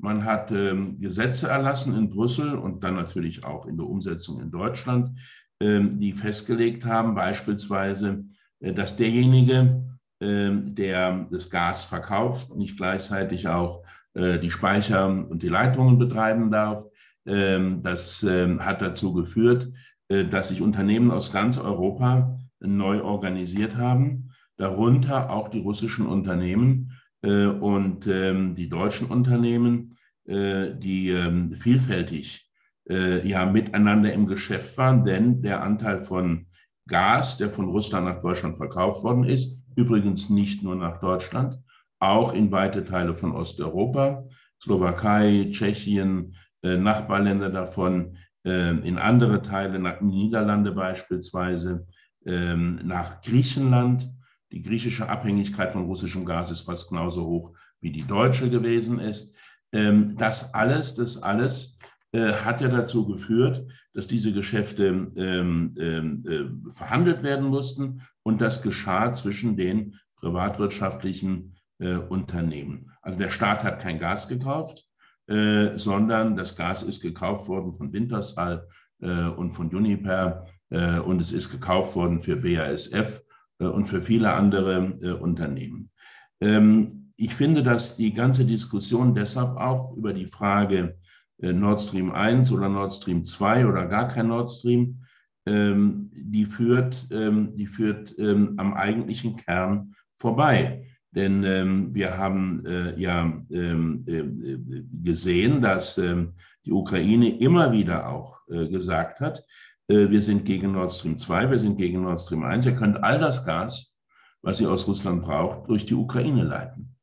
man hat ähm, Gesetze erlassen in Brüssel und dann natürlich auch in der Umsetzung in Deutschland, ähm, die festgelegt haben, beispielsweise, äh, dass derjenige, ähm, der das Gas verkauft, nicht gleichzeitig auch äh, die Speicher und die Leitungen betreiben darf. Ähm, das ähm, hat dazu geführt, äh, dass sich Unternehmen aus ganz Europa neu organisiert haben, darunter auch die russischen Unternehmen äh, und ähm, die deutschen Unternehmen, die ähm, vielfältig ja miteinander im Geschäft waren, denn der Anteil von Gas, der von Russland nach Deutschland verkauft worden ist, übrigens nicht nur nach Deutschland, auch in weite Teile von Osteuropa, Slowakei, Tschechien, Nachbarländer davon, in andere Teile, nach Niederlande beispielsweise, ähm, nach Griechenland. Die griechische Abhängigkeit von russischem Gas ist fast genauso hoch wie die deutsche gewesen ist. Ähm, das alles, das alles äh, hat ja dazu geführt, dass diese Geschäfte ähm, äh, verhandelt werden mussten und das geschah zwischen den privatwirtschaftlichen äh, Unternehmen. Also der Staat hat kein Gas gekauft, sondern das Gas ist gekauft worden von Wintershall und von Uniper äh, und es ist gekauft worden für BASF und für viele andere äh, Unternehmen. Ähm, ich finde, dass die ganze Diskussion deshalb auch über die Frage Nord Stream 1 oder Nord Stream 2 oder gar kein Nord Stream, ähm, die führt, ähm, die führt am eigentlichen Kern vorbei. Denn wir haben ja gesehen, dass die Ukraine immer wieder auch gesagt hat, äh, wir sind gegen Nord Stream 2, wir sind gegen Nord Stream 1. Ihr könnt all das Gas, was ihr aus Russland braucht, durch die Ukraine leiten.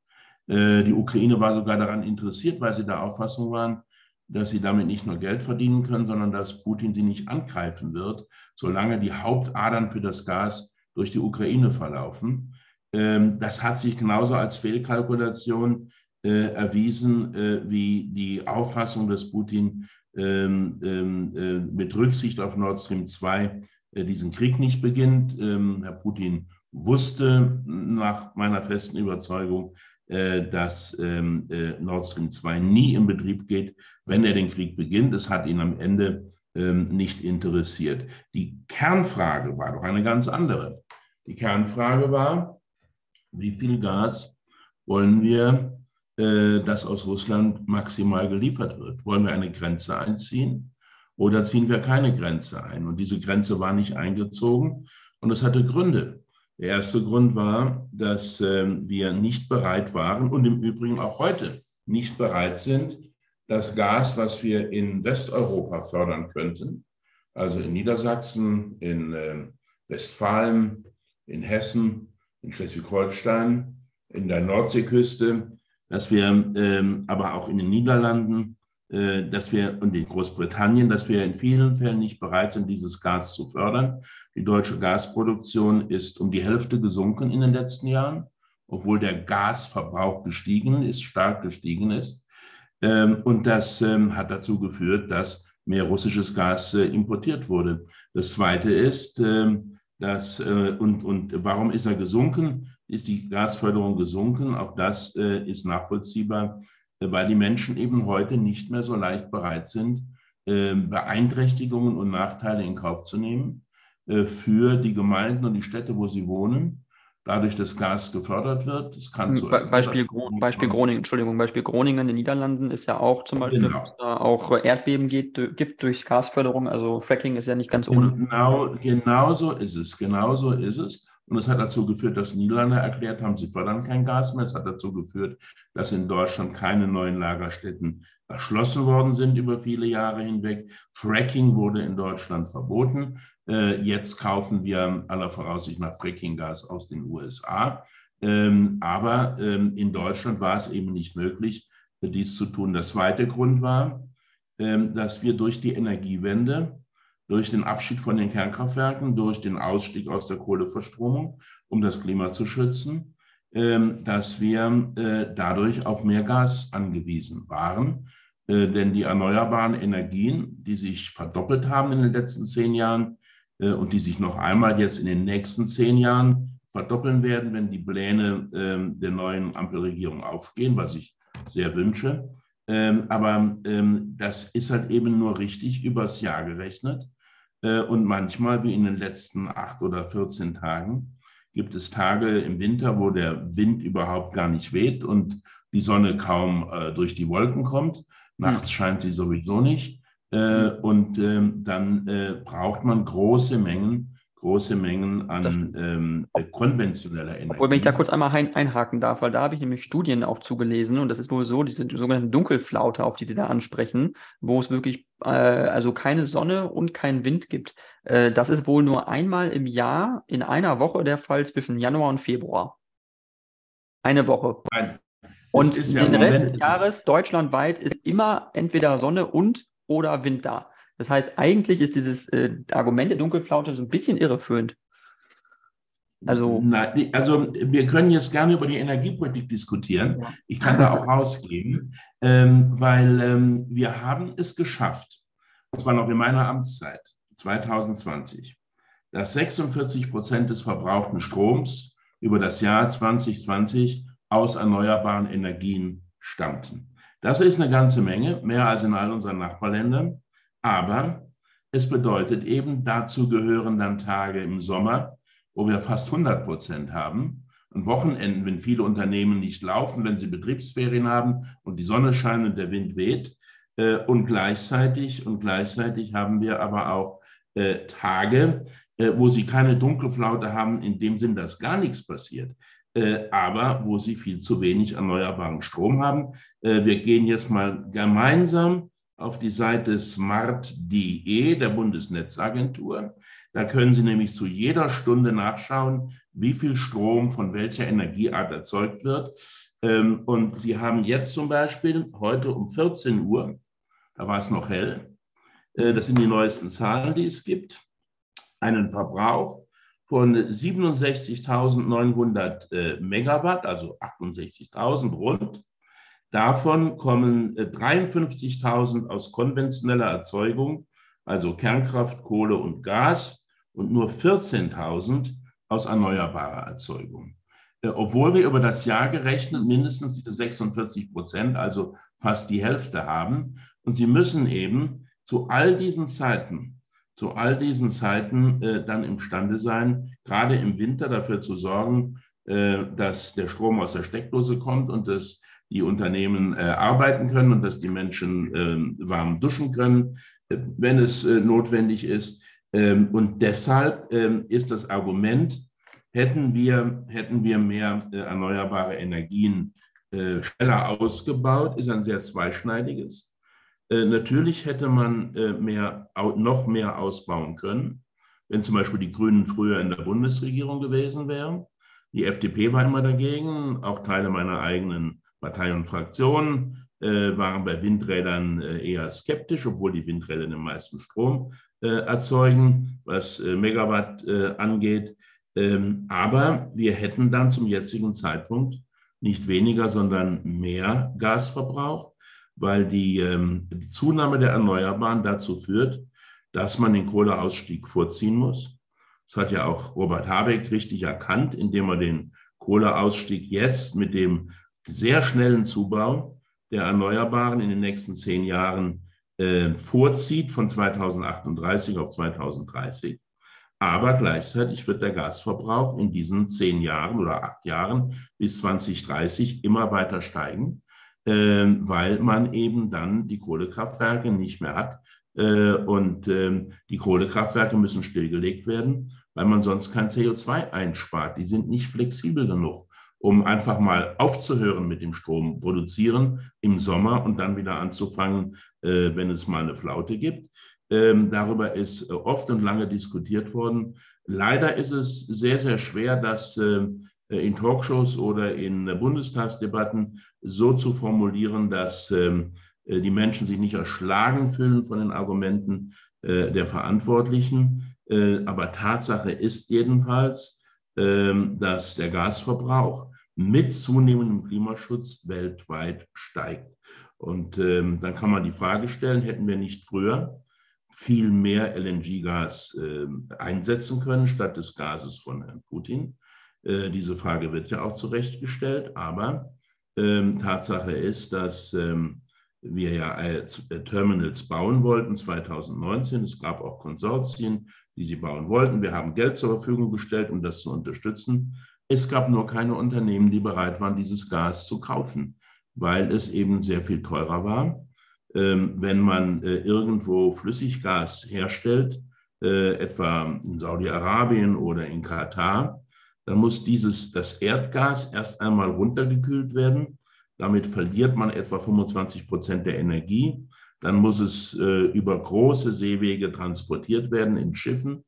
Äh, die Ukraine war sogar daran interessiert, weil sie der Auffassung waren, dass sie damit nicht nur Geld verdienen können, sondern dass Putin sie nicht angreifen wird, solange die Hauptadern für das Gas durch die Ukraine verlaufen. Ähm, das hat sich genauso als Fehlkalkulation äh, erwiesen wie die Auffassung, dass Putin ähm, ähm, äh, mit Rücksicht auf Nord Stream 2 äh, diesen Krieg nicht beginnt. Ähm, Herr Putin wusste nach meiner festen Überzeugung, äh, dass Nord Stream 2 nie in Betrieb geht, wenn er den Krieg beginnt. Es hat ihn am Ende nicht interessiert. Die Kernfrage war doch eine ganz andere. Die Kernfrage war, wie viel Gas wollen wir äh, das aus Russland maximal geliefert wird. Wollen wir eine Grenze einziehen oder ziehen wir keine Grenze ein? Und diese Grenze war nicht eingezogen und es hatte Gründe. Der erste Grund war, dass ähm, wir nicht bereit waren und im Übrigen auch heute nicht bereit sind, das Gas, was wir in Westeuropa fördern könnten, also in Niedersachsen, in ähm, Westfalen, in Hessen, in Schleswig-Holstein, in der Nordseeküste, dass wir ähm, aber auch in den Niederlanden, äh, dass wir und in Großbritannien, dass wir in vielen Fällen nicht bereit sind, dieses Gas zu fördern. Die deutsche Gasproduktion ist um die Hälfte gesunken in den letzten Jahren, obwohl der Gasverbrauch gestiegen ist, stark gestiegen ist. Ähm, und das ähm, hat dazu geführt, dass mehr russisches Gas äh, importiert wurde. Das Zweite ist, ähm, dass, äh, und, und warum ist er gesunken? Ist die Gasförderung gesunken. Auch das äh, ist nachvollziehbar, äh, weil die Menschen eben heute nicht mehr so leicht bereit sind, äh, Beeinträchtigungen und Nachteile in Kauf zu nehmen äh, für die Gemeinden und die Städte, wo sie wohnen. Dadurch, dass Gas gefördert wird. Das kann zu Be Beispiel, Gro Beispiel Groningen, Entschuldigung, Beispiel Groningen in den Niederlanden ist ja auch zum Beispiel, genau. dass es da auch Erdbeben geht, gibt durch Gasförderung. Also Fracking ist ja nicht ganz ohne. Genau, genau so ist es. Genau so ist es. Und es hat dazu geführt, dass Niederlande erklärt haben, sie fördern kein Gas mehr. Es hat dazu geführt, dass in Deutschland keine neuen Lagerstätten erschlossen worden sind über viele Jahre hinweg. Fracking wurde in Deutschland verboten. Äh, jetzt kaufen wir aller Voraussicht nach Frackinggas aus den USA. Ähm, aber ähm, in Deutschland war es eben nicht möglich, dies zu tun. Der zweite Grund war, ähm, dass wir durch die Energiewende durch den Abschied von den Kernkraftwerken, durch den Ausstieg aus der Kohleverstromung, um das Klima zu schützen, ähm, dass wir äh, dadurch auf mehr Gas angewiesen waren. Äh, denn die erneuerbaren Energien, die sich verdoppelt haben in den letzten zehn Jahren äh, und die sich noch einmal jetzt in den nächsten zehn Jahren verdoppeln werden, wenn die Pläne ähm, der neuen Ampelregierung aufgehen, was ich sehr wünsche. Ähm, aber das ist halt eben nur richtig übers Jahr gerechnet. Äh, und manchmal, wie in den letzten acht oder 14 Tagen, gibt es Tage im Winter, wo der Wind überhaupt gar nicht weht und die Sonne kaum äh, durch die Wolken kommt. Nachts scheint sie sowieso nicht. Äh, und ähm, dann braucht man große Mengen große Mengen an ähm, konventioneller Energie. Obwohl, wenn ich da kurz einmal ein, einhaken darf, weil da habe ich nämlich Studien auch zugelesen und das ist wohl so, diese sogenannte Dunkelflaute, auf die Sie da ansprechen, wo es wirklich äh, also keine Sonne und keinen Wind gibt. Äh, das ist wohl nur einmal im Jahr in einer Woche der Fall zwischen Januar und Februar. Eine Woche. Nein. Und ja den Rest des Jahres deutschlandweit ist immer entweder Sonne und oder Wind da. Das heißt, eigentlich ist dieses äh, Argument der Dunkelflaute so ein bisschen irreführend. Also, Nein, also wir können jetzt gerne über die Energiepolitik diskutieren. Ja. Ich kann da auch rausgehen, ähm, weil ähm, wir haben es geschafft, und zwar noch in meiner Amtszeit 2020, dass 46 Prozent des verbrauchten Stroms über das Jahr 2020 aus erneuerbaren Energien stammten. Das ist eine ganze Menge, mehr als in all unseren Nachbarländern. Aber es bedeutet eben, dazu gehören dann Tage im Sommer, wo wir fast 100 Prozent haben. Und Wochenenden, wenn viele Unternehmen nicht laufen, wenn sie Betriebsferien haben und die Sonne scheint und der Wind weht. Äh, und gleichzeitig, und gleichzeitig haben wir aber auch äh, Tage, äh, wo sie keine Dunkelflaute haben, in dem Sinn, dass gar nichts passiert aber wo sie viel zu wenig erneuerbaren Strom haben. Wir gehen jetzt mal gemeinsam auf die Seite smart.de der Bundesnetzagentur. Da können Sie nämlich zu jeder Stunde nachschauen, wie viel Strom von welcher Energieart erzeugt wird. Ähm, und Sie haben jetzt zum Beispiel heute um 14 Uhr, da war es noch hell, äh, das sind die neuesten Zahlen, die es gibt, einen Verbrauch von 67.900 äh, Megawatt, also 68.000 rund. Davon kommen 53.000 äh, aus konventioneller Erzeugung, also Kernkraft, Kohle und Gas, und nur 14.000 aus erneuerbarer Erzeugung. Äh, obwohl wir über das Jahr gerechnet mindestens diese 46 Prozent, also fast die Hälfte haben. Und sie müssen eben zu all diesen Zeiten, zu all diesen Zeiten äh, dann imstande sein, gerade im Winter dafür zu sorgen, äh, dass der Strom aus der Steckdose kommt und dass die Unternehmen äh, arbeiten können und dass die Menschen äh, warm duschen können, äh, wenn es äh, notwendig ist. Ähm, und deshalb ähm, ist das Argument, hätten wir, hätten wir mehr äh, erneuerbare Energien äh, schneller ausgebaut, ist ein sehr zweischneidiges. natürlich hätte man mehr, noch mehr ausbauen können, wenn zum Beispiel die Grünen früher in der Bundesregierung gewesen wären. Die FDP war immer dagegen, auch Teile meiner eigenen Partei und Fraktion äh, waren bei Windrädern äh, eher skeptisch, obwohl die Windräder den meisten Strom äh, erzeugen, was äh, Megawatt äh, angeht. Ähm, aber wir hätten dann zum jetzigen Zeitpunkt nicht weniger, sondern mehr Gas verbraucht, weil die, ähm, die Zunahme der Erneuerbaren dazu führt, dass man den Kohleausstieg vorziehen muss. Das hat ja auch Robert Habeck richtig erkannt, indem er den Kohleausstieg jetzt mit dem sehr schnellen Zubau der Erneuerbaren in den nächsten zehn Jahren äh, vorzieht von 2038 auf 2030. Aber gleichzeitig wird der Gasverbrauch in diesen zehn Jahren oder acht Jahren bis 2030 immer weiter steigen, äh, weil man eben dann die Kohlekraftwerke nicht mehr hat. Äh, und äh, die Kohlekraftwerke müssen stillgelegt werden, weil man sonst kein CO2 einspart. Die sind nicht flexibel genug um einfach mal aufzuhören mit dem Strom produzieren im Sommer und dann wieder anzufangen, äh, wenn es mal eine Flaute gibt. Ähm, darüber ist äh, oft und lange diskutiert worden. Leider ist es sehr, sehr schwer, das äh, in Talkshows oder in Bundestagsdebatten so zu formulieren, dass ähm, die Menschen sich nicht erschlagen fühlen von den Argumenten der Verantwortlichen. Aber Tatsache ist jedenfalls, dass der Gasverbrauch mit zunehmendem Klimaschutz weltweit steigt. Und ähm, dann kann man die Frage stellen, hätten wir nicht früher viel mehr LNG-Gas äh, einsetzen können statt des Gases von Herrn Putin? Äh, diese Frage wird ja auch zurechtgestellt, aber ähm, Tatsache ist, dass ähm, wir ja äh, Terminals bauen wollten 2019. Es gab auch Konsortien, die sie bauen wollten. Wir haben Geld zur Verfügung gestellt, um das zu unterstützen. Es gab nur keine Unternehmen, die bereit waren, dieses Gas zu kaufen, weil es eben sehr viel teurer war. Ähm, wenn man äh, irgendwo Flüssiggas herstellt, äh, etwa in Saudi-Arabien oder in Katar, dann muss dieses, das Erdgas erst einmal runtergekühlt werden. Damit verliert man etwa 25 Prozent der Energie. Dann muss es äh, über große Seewege transportiert werden in Schiffen,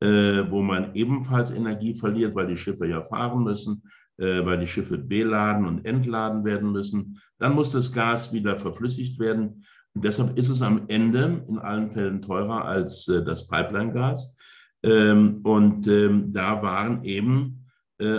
äh, wo man ebenfalls Energie verliert, weil die Schiffe ja fahren müssen, äh, weil die Schiffe beladen und entladen werden müssen. Dann muss das Gas wieder verflüssigt werden. Und deshalb ist es am Ende in allen Fällen teurer als äh, das Pipeline-Gas. Ähm, und ähm, da waren eben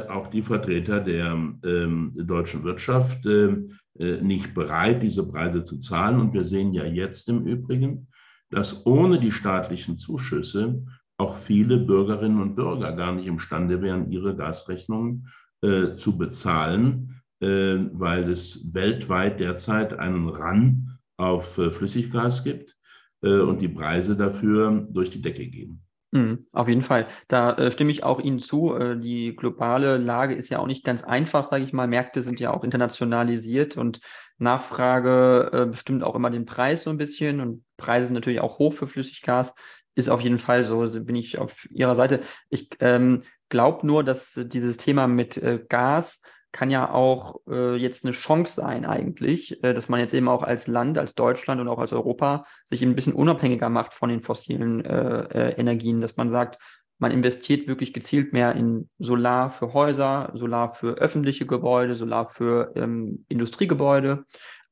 auch die Vertreter der ähm, deutschen Wirtschaft äh, nicht bereit, diese Preise zu zahlen. Und wir sehen ja jetzt im Übrigen, dass ohne die staatlichen Zuschüsse auch viele Bürgerinnen und Bürger gar nicht imstande wären, ihre Gasrechnungen äh, zu bezahlen, äh, weil es weltweit derzeit einen Run auf äh, Flüssiggas gibt äh, und die Preise dafür durch die Decke gehen. Mhm, auf jeden Fall. Da äh, stimme ich auch Ihnen zu. Äh, die globale Lage ist ja auch nicht ganz einfach, sage ich mal. Märkte sind ja auch internationalisiert und Nachfrage äh, bestimmt auch immer den Preis so ein bisschen und Preise sind natürlich auch hoch für Flüssiggas. Ist auf jeden Fall so, bin ich auf Ihrer Seite. Ich ähm, glaube nur, dass dieses Thema mit äh, Gas kann ja auch äh, jetzt eine Chance sein eigentlich, äh, dass man jetzt eben auch als Land, als Deutschland und auch als Europa sich ein bisschen unabhängiger macht von den fossilen äh, äh, Energien, dass man sagt, man investiert wirklich gezielt mehr in Solar für Häuser, Solar für öffentliche Gebäude, Solar für ähm, Industriegebäude,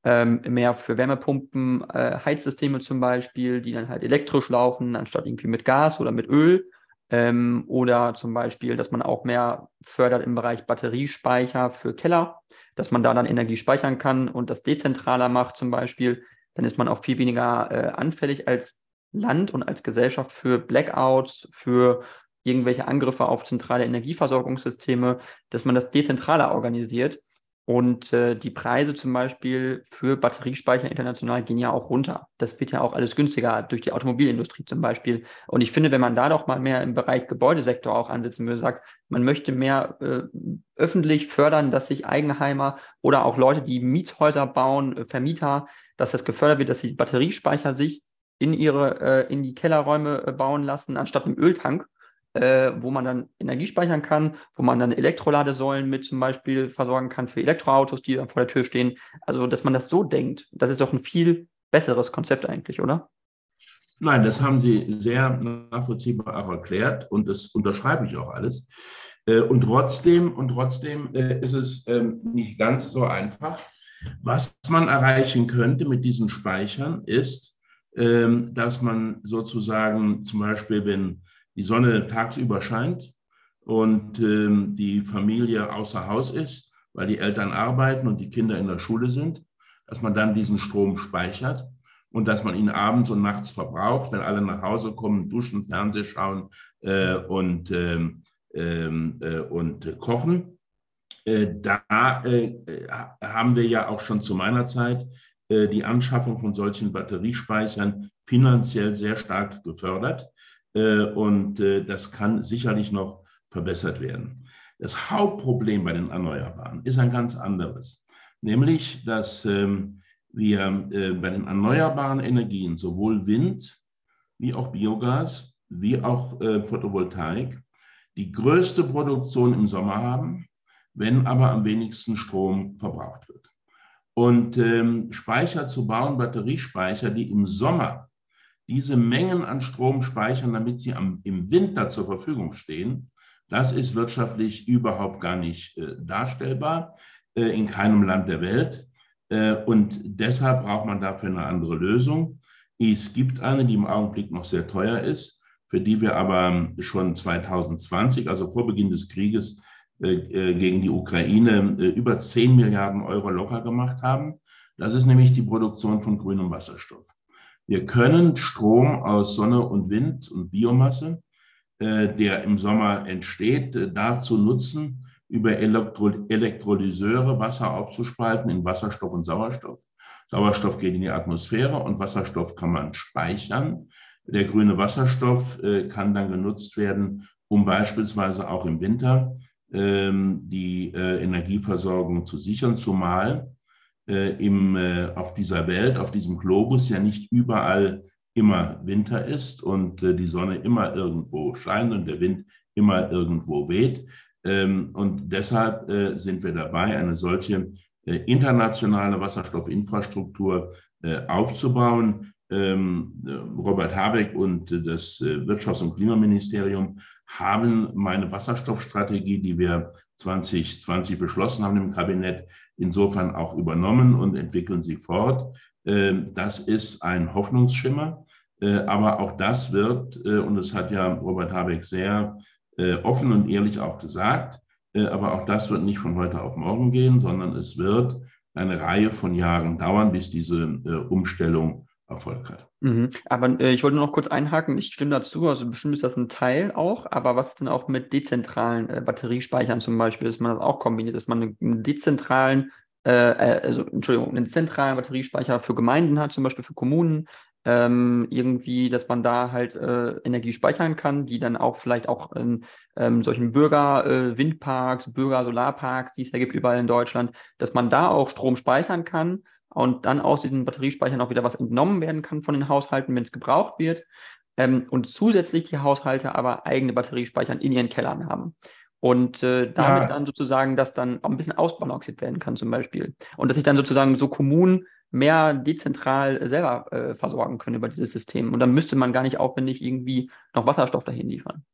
ähm, mehr für Wärmepumpen, äh, Heizsysteme zum Beispiel, die dann halt elektrisch laufen, anstatt irgendwie mit Gas oder mit Öl. Ähm, oder zum Beispiel, dass man auch mehr fördert im Bereich Batteriespeicher für Keller, dass man da dann Energie speichern kann und das dezentraler macht zum Beispiel. Dann ist man auch viel weniger äh, anfällig als Land und als Gesellschaft für Blackouts, für irgendwelche Angriffe auf zentrale Energieversorgungssysteme, dass man das dezentraler organisiert und äh, die Preise zum Beispiel für Batteriespeicher international gehen ja auch runter. Das wird ja auch alles günstiger durch die Automobilindustrie zum Beispiel. Und ich finde, wenn man da doch mal mehr im Bereich Gebäudesektor auch ansetzen würde, sagt, man möchte mehr äh, öffentlich fördern, dass sich Eigenheimer oder auch Leute, die Mietshäuser bauen, äh, Vermieter, dass das gefördert wird, dass die Batteriespeicher sich in ihre, äh, in die Kellerräume äh, bauen lassen, anstatt im Öltank äh, wo man dann Energie speichern kann, wo man dann Elektroladesäulen mit zum Beispiel versorgen kann für Elektroautos, die dann vor der Tür stehen. Also, dass man das so denkt, das ist doch ein viel besseres Konzept eigentlich, oder? Nein, das haben Sie sehr nachvollziehbar auch erklärt und das unterschreibe ich auch alles. Äh, und trotzdem, und trotzdem äh, ist es ähm, nicht ganz so einfach. Was man erreichen könnte mit diesen Speichern ist, ähm, dass man sozusagen zum Beispiel, wenn die Sonne tagsüber scheint und ähm, die Familie außer Haus ist, weil die Eltern arbeiten und die Kinder in der Schule sind, dass man dann diesen Strom speichert und dass man ihn abends und nachts verbraucht, wenn alle nach Hause kommen, duschen, Fernseh schauen äh, und, ähm, äh, und kochen. Äh, da äh, haben wir ja auch schon zu meiner Zeit äh, die Anschaffung von solchen Batteriespeichern finanziell sehr stark gefördert. Äh, und äh, das kann sicherlich noch verbessert werden. Das Hauptproblem bei den Erneuerbaren ist ein ganz anderes, nämlich dass ähm, wir äh, bei den erneuerbaren Energien sowohl Wind wie auch Biogas wie auch Photovoltaik die größte Produktion im Sommer haben, wenn aber am wenigsten Strom verbraucht wird. Und ähm, Speicher zu bauen, Batteriespeicher, die im Sommer diese Mengen an Strom speichern, damit sie am, im Winter zur Verfügung stehen, das ist wirtschaftlich überhaupt gar nicht äh, darstellbar äh, in keinem Land der Welt. Äh, und deshalb braucht man dafür eine andere Lösung. Es gibt eine, die im Augenblick noch sehr teuer ist, für die wir aber schon 2020, also vor Beginn des Krieges äh, äh, gegen die Ukraine, äh, über 10 Milliarden Euro locker gemacht haben. Das ist nämlich die Produktion von grünem Wasserstoff. Wir können Strom aus Sonne und Wind und Biomasse, äh, der im Sommer entsteht, äh, dazu nutzen, über Elektro Elektrolyseure Wasser aufzuspalten in Wasserstoff und Sauerstoff. Sauerstoff geht in die Atmosphäre und Wasserstoff kann man speichern. Der grüne Wasserstoff äh, kann dann genutzt werden, um beispielsweise auch im Winter ähm, die Energieversorgung zu sichern, zumal äh, im, äh, auf dieser Welt, auf diesem Globus ja nicht überall immer Winter ist und die Sonne immer irgendwo scheint und der Wind immer irgendwo weht. Ähm, und deshalb sind wir dabei, eine solche internationale Wasserstoffinfrastruktur aufzubauen. Ähm, Robert Habeck und das Wirtschafts- und Klimaministerium haben meine Wasserstoffstrategie, die wir 2020 beschlossen haben im Kabinett, insofern auch übernommen und entwickeln sie fort. Ähm, das ist ein Hoffnungsschimmer, äh, aber auch das wird, äh, und das hat ja Robert Habeck sehr äh, offen und ehrlich auch gesagt, aber auch das wird nicht von heute auf morgen gehen, sondern es wird eine Reihe von Jahren dauern, bis diese Umstellung Erfolg hat. Mhm. Aber äh, ich wollte nur noch kurz einhaken, ich stimme dazu, also bestimmt ist das ein Teil auch, aber was ist denn auch mit dezentralen äh, Batteriespeichern zum Beispiel, dass man das auch kombiniert, dass man einen dezentralen, äh, äh, also Entschuldigung, einen zentralen Batteriespeicher für Gemeinden hat, zum Beispiel für Kommunen, ähm, irgendwie, dass man da halt äh, Energie speichern kann, die dann auch vielleicht auch in ähm, solchen Bürger-Windparks, äh, Bürger-Solarparks, die es da gibt überall in Deutschland, dass man da auch Strom speichern kann und dann aus diesen Batteriespeichern auch wieder was entnommen werden kann von den Haushalten, wenn es gebraucht wird. Ähm, und zusätzlich die Haushalte aber eigene Batteriespeicher in ihren Kellern haben. Und äh, damit ja. dann sozusagen das dann auch ein bisschen ausbalanciert werden kann, zum Beispiel. Und dass sich dann sozusagen so Kommunen mehr dezentral selber äh, versorgen können über dieses System. Und dann müsste man gar nicht aufwendig irgendwie noch Wasserstoff dahin liefern.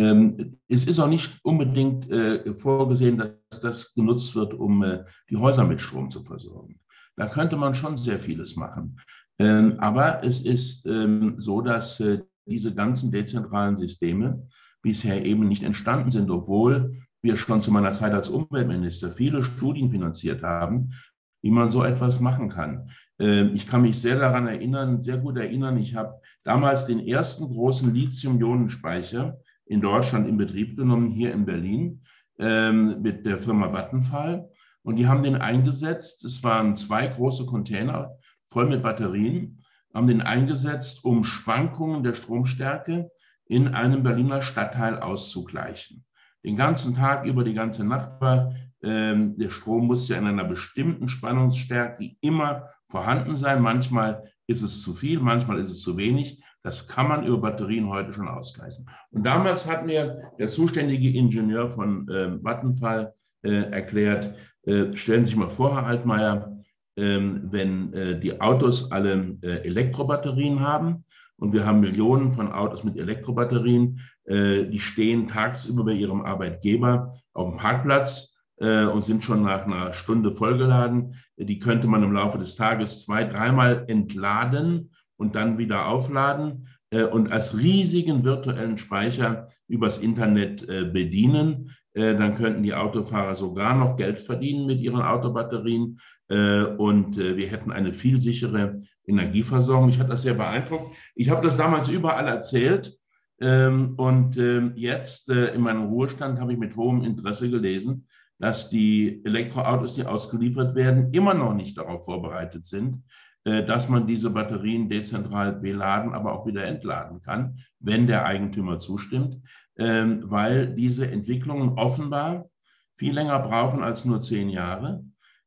Ähm, es ist auch nicht unbedingt äh, vorgesehen, dass das genutzt wird, um äh, die Häuser mit Strom zu versorgen. Da könnte man schon sehr vieles machen. Ähm, aber es ist ähm, so, dass äh, diese ganzen dezentralen Systeme bisher eben nicht entstanden sind, obwohl wir schon zu meiner Zeit als Umweltminister viele Studien finanziert haben, wie man so etwas machen kann. Ich kann mich sehr daran erinnern, sehr gut erinnern, ich habe damals den ersten großen Lithium-Ionen-Speicher in Deutschland in Betrieb genommen, hier in Berlin, ähm, mit der Firma Vattenfall. Und die haben den eingesetzt. Es waren zwei große Container voll mit Batterien, haben den eingesetzt, um Schwankungen der Stromstärke in einem Berliner Stadtteil auszugleichen. Den ganzen Tag über, die ganze Nacht war ähm, der Strom muss ja in einer bestimmten Spannungsstärke immer vorhanden sein. Manchmal ist es zu viel, manchmal ist es zu wenig. Das kann man über Batterien heute schon ausgleichen. Und damals hat mir der zuständige Ingenieur von äh, Vattenfall äh, erklärt, äh, stellen Sie sich mal vor, Herr Altmaier, ähm, wenn äh, die Autos alle äh, Elektrobatterien haben und wir haben Millionen von Autos mit Elektrobatterien, äh, die stehen tagsüber bei ihrem Arbeitgeber auf dem Parkplatz und sind schon nach einer Stunde vollgeladen. Die könnte man im Laufe des Tages zwei, dreimal entladen und dann wieder aufladen äh, und als riesigen virtuellen Speicher übers Internet äh, bedienen. Äh, dann könnten die Autofahrer sogar noch Geld verdienen mit ihren Autobatterien und wir hätten eine viel sichere Energieversorgung. Ich hatte das sehr beeindruckt. Ich habe das damals überall erzählt. Ähm, und ähm, jetzt in meinem Ruhestand habe ich mit hohem Interesse gelesen, dass die Elektroautos, die ausgeliefert werden, immer noch nicht darauf vorbereitet sind, dass man diese Batterien dezentral beladen, aber auch wieder entladen kann, wenn der Eigentümer zustimmt, ähm, weil diese Entwicklungen offenbar viel länger brauchen als nur zehn Jahre.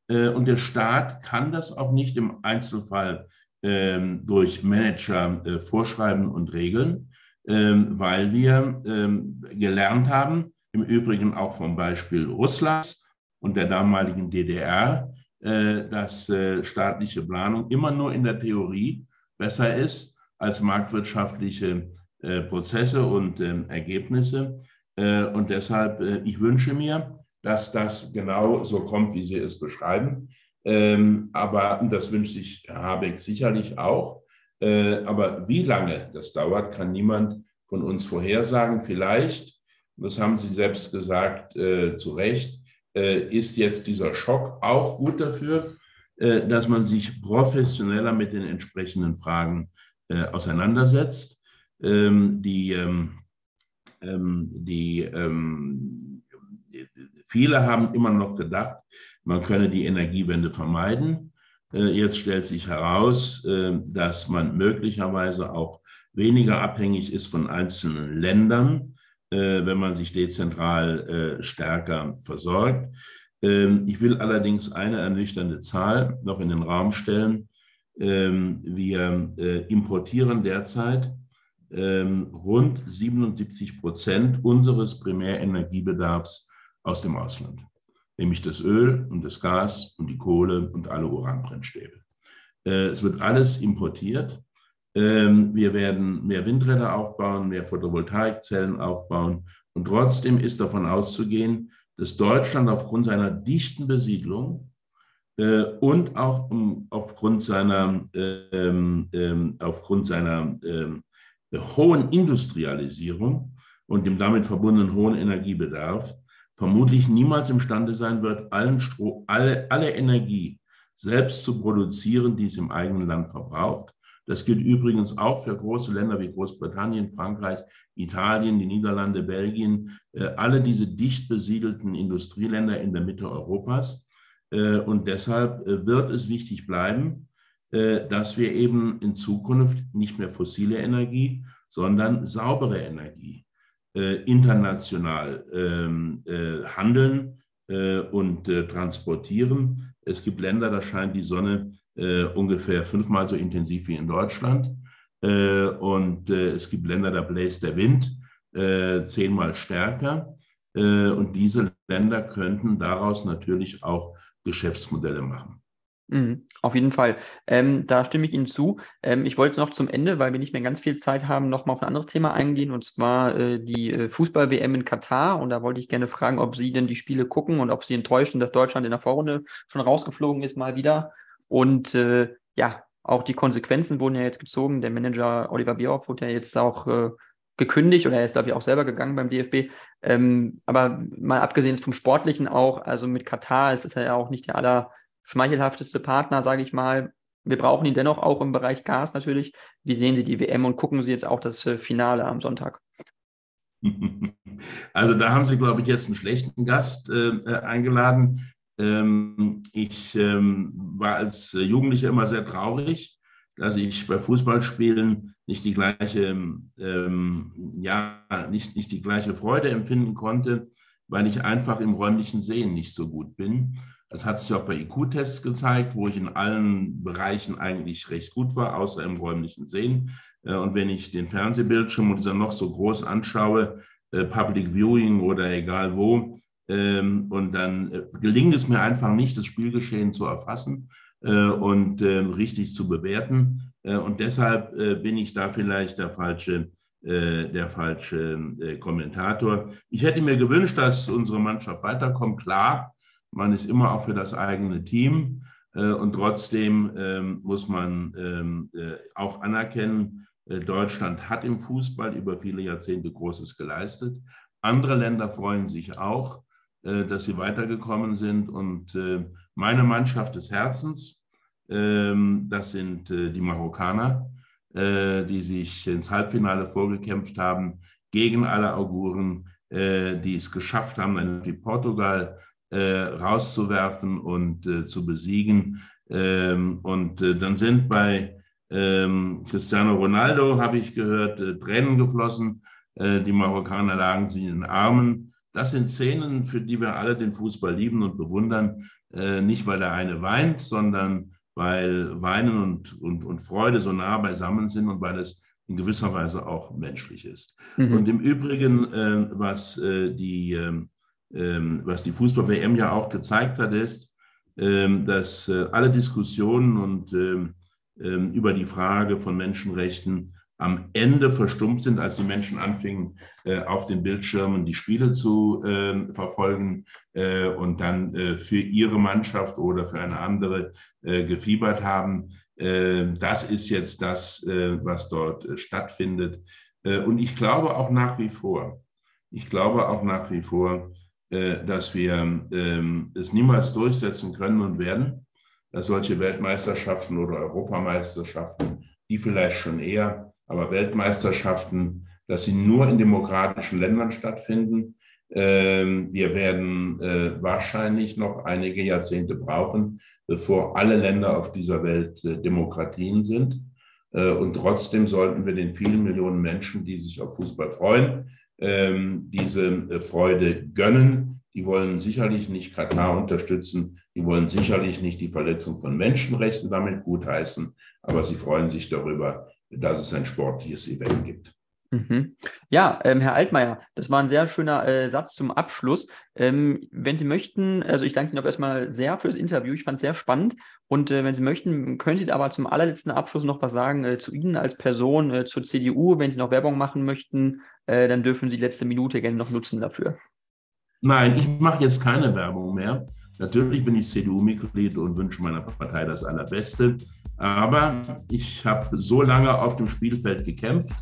Äh, und der Staat kann das auch nicht im Einzelfall ähm, durch Manager äh, vorschreiben und regeln, ähm, weil wir gelernt haben, im Übrigen auch vom Beispiel Russlands und der damaligen DDR, äh, dass äh, staatliche Planung immer nur in der Theorie besser ist als marktwirtschaftliche äh, Prozesse und ähm, Ergebnisse. Und deshalb, ich wünsche mir, dass das genau so kommt, wie Sie es beschreiben. Ähm, aber das wünscht sich Habeck sicherlich auch. Aber wie lange das dauert, kann niemand von uns vorhersagen. Vielleicht, das haben Sie selbst gesagt, zu Recht, äh, ist jetzt dieser Schock auch gut dafür, äh, dass man sich professioneller mit den entsprechenden Fragen äh, auseinandersetzt. Ähm, die, ähm, ähm, die, viele haben immer noch gedacht, man könne die Energiewende vermeiden. Jetzt stellt sich heraus, dass man möglicherweise auch weniger abhängig ist von einzelnen Ländern, äh, wenn man sich dezentral äh, stärker versorgt. Ähm, ich will allerdings eine ernüchternde Zahl noch in den Raum stellen. Ähm, wir äh, importieren derzeit ähm, rund 77 Prozent unseres Primärenergiebedarfs aus dem Ausland, nämlich das Öl und das Gas und die Kohle und alle Uranbrennstäbe. Äh, es wird alles importiert. Ähm, wir werden mehr Windräder aufbauen, mehr Photovoltaikzellen aufbauen. Und trotzdem ist davon auszugehen, dass Deutschland aufgrund seiner dichten Besiedlung äh, und auch um, aufgrund seiner, ähm, ähm, aufgrund seiner ähm, hohen Industrialisierung und dem damit verbundenen hohen Energiebedarf vermutlich niemals imstande sein wird, allen Stro alle, alle Energie selbst zu produzieren, die es im eigenen Land verbraucht. Das gilt übrigens auch für große Länder wie Großbritannien, Frankreich, Italien, die Niederlande, Belgien, äh, alle diese dicht besiedelten Industrieländer in der Mitte Europas. Äh, und deshalb äh, wird es wichtig bleiben, dass wir eben in Zukunft nicht mehr fossile Energie, sondern saubere Energie international ähm, handeln und transportieren. Es gibt Länder, da scheint die Sonne äh, ungefähr fünfmal so intensiv wie in Deutschland. Äh, und äh, es gibt Länder, da bläst der Wind äh, zehnmal stärker. Äh, und diese Länder könnten daraus natürlich auch Geschäftsmodelle machen. Mhm, auf jeden Fall. Ähm, da stimme ich Ihnen zu. Ähm, ich wollte noch zum Ende, weil wir nicht mehr ganz viel Zeit haben, noch mal auf ein anderes Thema eingehen, und zwar äh, die äh, Fußball-WM in Katar. Und da wollte ich gerne fragen, ob Sie denn die Spiele gucken und ob Sie enttäuschen, dass Deutschland in der Vorrunde schon rausgeflogen ist, mal wieder. Und äh, ja, auch die Konsequenzen wurden ja jetzt gezogen. Der Manager Oliver Bierhoff wurde ja jetzt auch äh, gekündigt oder er ist, glaube ich, auch selber gegangen beim DFB. Ähm, aber mal abgesehen vom Sportlichen auch, also mit Katar ist es ja auch nicht der allerschmeichelhafteste Partner, sage ich mal. Wir brauchen ihn dennoch auch im Bereich Gas natürlich. Wie sehen Sie die WM und gucken Sie jetzt auch das äh, Finale am Sonntag? Also da haben Sie, glaube ich, jetzt einen schlechten Gast äh, äh eingeladen. Ähm, ich ähm, war als Jugendlicher immer sehr traurig, dass ich bei Fußballspielen nicht die gleiche, ähm, ja, nicht, nicht die gleiche Freude empfinden konnte, weil ich einfach im räumlichen Sehen nicht so gut bin. Das hat sich auch bei IQ-Tests gezeigt, wo ich in allen Bereichen eigentlich recht gut war, außer im räumlichen Sehen. Äh, und wenn ich den Fernsehbildschirm und dieser noch so groß anschaue, äh, Public Viewing oder egal wo, und dann äh, gelingt es mir einfach nicht, das Spielgeschehen zu erfassen äh, und ähm, richtig zu bewerten. Äh, und deshalb bin ich da vielleicht der falsche, der falsche Kommentator. Ich hätte mir gewünscht, dass unsere Mannschaft weiterkommt. Klar, man ist immer auch für das eigene Team. Und trotzdem ähm, muss man auch anerkennen, Deutschland hat im Fußball über viele Jahrzehnte Großes geleistet. Andere Länder freuen sich auch. Äh, dass sie weitergekommen sind. Und äh, meine Mannschaft des Herzens, ähm, das sind äh, die Marokkaner, die sich ins Halbfinale vorgekämpft haben, gegen alle Auguren, die es geschafft haben, eine wie Portugal rauszuwerfen und zu besiegen. Ähm, und dann sind bei ähm, Cristiano Ronaldo, habe ich gehört, Tränen geflossen. Die Marokkaner lagen sie in den Armen. Das sind Szenen, für die wir alle den Fußball lieben und bewundern. Äh, nicht, weil der eine weint, sondern weil Weinen und, und, und Freude so nah beisammen sind und weil es in gewisser Weise auch menschlich ist. Mhm. Und im Übrigen, äh, was, äh, die, ähm, ähm, was die Fußball-WM ja auch gezeigt hat, ist, ähm, dass alle Diskussionen und über die Frage von Menschenrechten am Ende verstummt sind, als die Menschen anfingen, äh, auf den Bildschirmen die Spiele zu äh, verfolgen äh, und dann äh, für ihre Mannschaft oder für eine andere gefiebert haben. Äh, das ist jetzt das, was dort stattfindet. und ich glaube auch nach wie vor, ich glaube auch nach wie vor, dass wir ähm, es niemals durchsetzen können und werden, dass solche Weltmeisterschaften oder Europameisterschaften, die vielleicht schon eher aber Weltmeisterschaften, dass sie nur in demokratischen Ländern stattfinden. Ähm, wir werden äh, wahrscheinlich noch einige Jahrzehnte brauchen, bevor alle Länder auf dieser Welt äh, Demokratien sind. Äh, und trotzdem sollten wir den vielen Millionen Menschen, die sich auf Fußball freuen, ähm, diese Freude gönnen, Die wollen sicherlich nicht Katar unterstützen. Die wollen sicherlich nicht die Verletzung von Menschenrechten damit gutheißen. Aber sie freuen sich darüber, dass es ein sportliches Event gibt. Mhm. Ja, ähm, Herr Altmaier, das war ein sehr schöner äh, Satz zum Abschluss. Ähm, wenn Sie möchten, also ich danke Ihnen auch erstmal sehr für das Interview. Ich fand es sehr spannend. Und äh, wenn Sie möchten, können Sie aber zum allerletzten Abschluss noch was sagen äh, zu Ihnen als Person, äh, zur CDU. Wenn Sie noch Werbung machen möchten, äh, dann dürfen Sie die letzte Minute gerne noch nutzen dafür. Nein, ich mache jetzt keine Werbung mehr. Natürlich bin ich CDU-Mitglied und wünsche meiner Partei das Allerbeste. Aber ich habe so lange auf dem Spielfeld gekämpft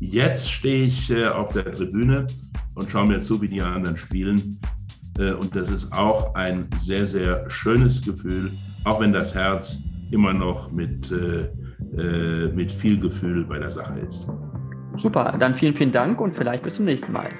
Jetzt stehe ich äh, auf der Tribüne und schaue mir zu, wie die anderen spielen. Äh, und das ist auch ein sehr, sehr schönes Gefühl, auch wenn das Herz immer noch mit, äh, mit viel Gefühl bei der Sache ist. Super, dann vielen, vielen Dank und vielleicht bis zum nächsten Mal.